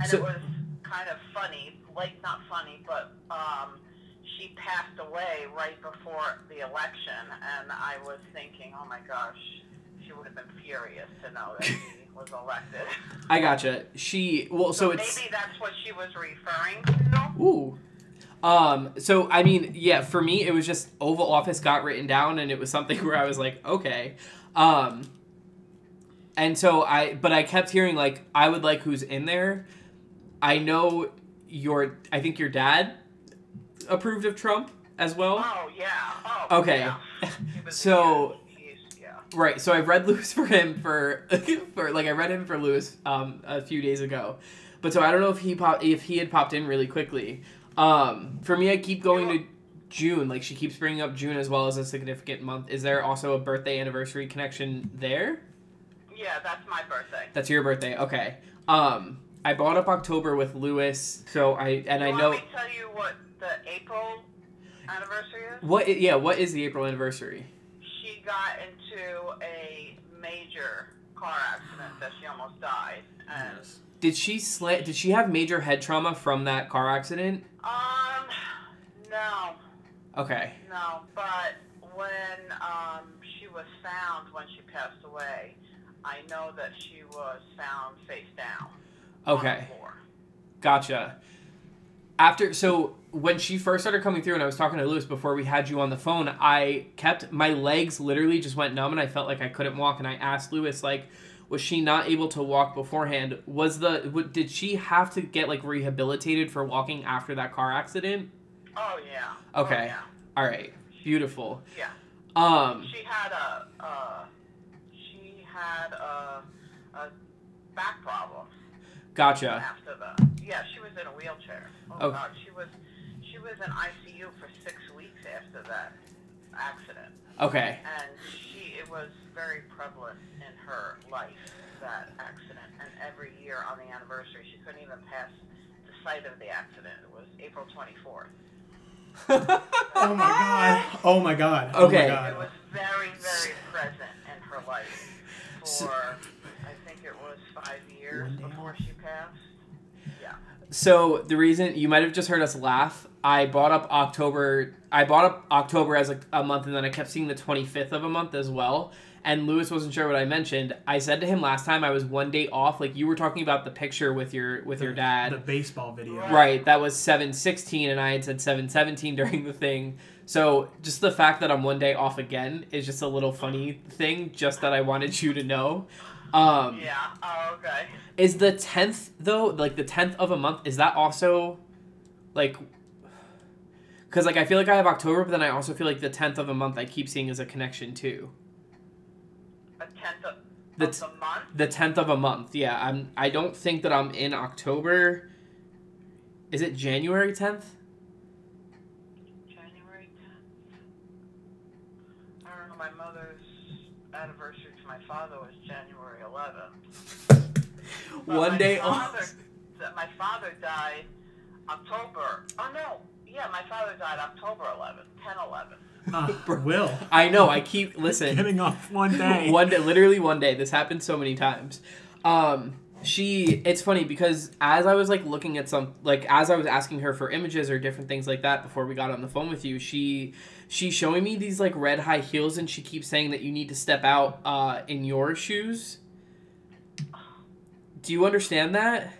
and So- it was kind of funny. Like not funny, but um, she passed away right before the election, and I was thinking, oh my gosh, she would have been furious to know that he was elected. I gotcha. She well, so it's maybe that's what she was referring to. ooh. Um. So I mean, yeah. For me, it was just Oval Office got written down, and it was something where I was like, okay. Um. And so I, but I kept hearing like, I would like who's in there. I know your, I think your dad approved of Trump as well. Oh yeah. Oh. Okay. yeah. So- yeah, yeah. Right. So I've read Louis for him for for like I read him for Louis um a few days ago, but so I don't know if he pop if he had popped in really quickly. Um, for me, I keep going to June. Like she keeps bringing up June as well as a significant month. Is there also a birthday anniversary connection there? Yeah, that's my birthday. That's your birthday. Okay. Um, I bought up October with Louis, so I and you I want know me to tell you what the April anniversary is? what. Yeah, what is the April anniversary? She got into a major car accident that she almost died. And Yes. Did she sla- Did she have major head trauma from that car accident? um, no, Okay. no. But when um she was found when she passed away, I know that she was found face down. Okay. Gotcha. After so when she first started coming through and I was talking to Louis before we had you on the phone, I kept my legs literally just went numb and I felt like I couldn't walk and I asked Louis like was she not able to walk beforehand? Was the w- did she have to get like rehabilitated for walking after that car accident? Oh yeah. Okay. Oh, yeah. All right. Beautiful. Yeah. Um She had a uh, had a, a back problem gotcha. after the yeah she was in a wheelchair. Oh Okay. God, she was she was in ICU for six weeks after that accident, Okay. and she it was very prevalent in her life that accident, and every year on the anniversary she couldn't even pass the site of the accident. It was April twenty fourth. Oh my god. Oh my god. Oh Okay. my It god. was very, very present in her life for, So- I think it was five years before she passed. Yeah. So the reason you might have just heard us laugh, I bought up October. I bought up October as a, a month, and then I kept seeing the twenty fifth of a month as well. And Louis wasn't sure what I mentioned. I said to him last time I was one day off. Like you were talking about the picture with your with your dad. The baseball video. Right, that was 716 and I had said 717 during the thing. So just the fact that I'm one day off again is just a little funny thing, just that I wanted you to know. Um, Yeah. Oh, okay. is the 10th though, like the 10th of a month, is that also like cuz like I feel like I have October, but then I also feel like the 10th of a month I keep seeing as a connection too. Tenth of, The of t- the month. The 10th of a month. Yeah, I'm I don't think that I'm in October. Is it January 10th? January 10th. I don't know. My mother's anniversary to my father was January 11th. But One day father, off. My father died October. Oh no. Yeah, my father died October 11th, 10 11. Uh, Will. I know. I keep listen. Getting off one day. one day, literally one day. This happened so many times. Um, she. It's funny because as I was like looking at some, like as I was asking her for images or different things like that before we got on the phone with you, she she's showing me these like red high heels, and she keeps saying that you need to step out uh, in your shoes. Do you understand that?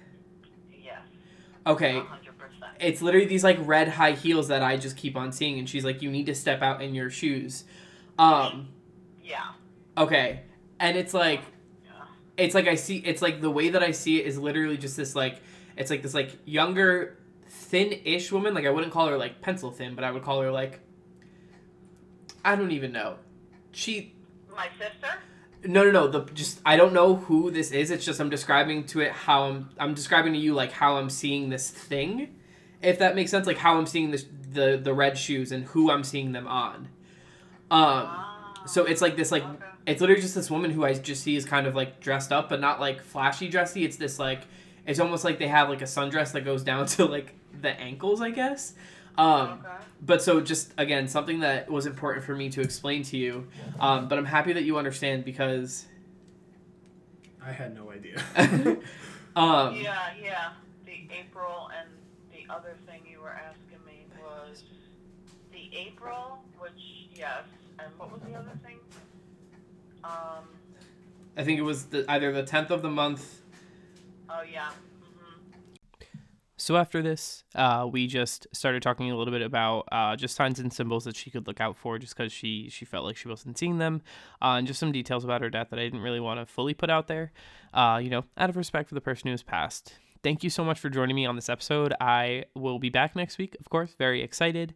Yes. Okay. 100%. It's literally these like red high heels that I just keep on seeing, and she's like, "You need to step out in your shoes." Um, Yeah. okay, and it's like, Yeah. it's like I see, it's like the way that I see it is literally just this like, it's like this like younger, thin-ish woman. Like I wouldn't call her like pencil thin, but I would call her like, I don't even know. She My sister? no, no, no. The just I don't know who this is. It's just I'm describing to it how I'm I'm describing to you like how I'm seeing this thing, if that makes sense. Like how I'm seeing this the the red shoes and who I'm seeing them on. Um. Ah. So it's like this like Okay. it's literally just this woman who I just see is kind of like dressed up, but not like flashy dressy. It's this like it's almost like they have like a sundress that goes down to like the ankles, I guess. Um, Okay. but so just again something that was important for me to explain to you um, but i'm happy that you understand because I had no idea. um, yeah, yeah. The April and the other thing you were asking me was the April, which yes, and what was the other thing? Um. i think it was the, either the 10th of the month Oh yeah. hmm so after this uh, we just started talking a little bit about uh, just signs and symbols that she could look out for just because she she felt like she wasn't seeing them uh, and just some details about her death that i didn't really want to fully put out there uh, you know out of respect for the person who has passed thank you so much for joining me on this episode i will be back next week of course very excited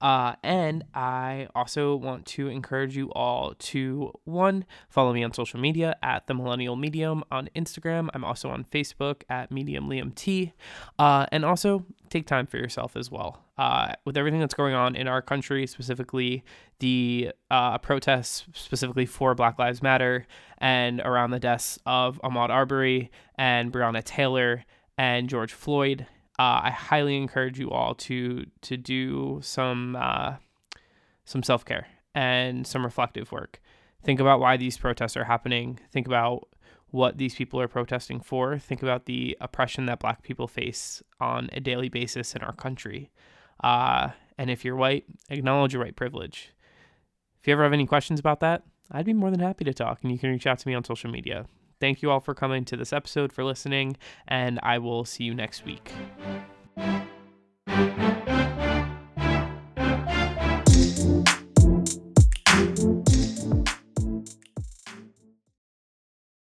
Uh, and I also want to encourage you all to one, follow me on social media at the Millennial Medium on Instagram. I'm also on Facebook at Medium Liam T. Uh, and also take time for yourself as well. Uh, with everything that's going on in our country, specifically the uh, protests, specifically for Black Lives Matter, and around the deaths of Ahmaud Arbery and Breonna Taylor and George Floyd, uh, I highly encourage you all to to do some uh, some self care and some reflective work. Think about why these protests are happening. Think about what these people are protesting for. Think about the oppression that Black people face on a daily basis in our country. Uh, and if you're white, acknowledge your white privilege. If you ever have any questions about that, I'd be more than happy to talk, and you can reach out to me on social media. Thank you all for coming to this episode, for listening, and I will see you next week.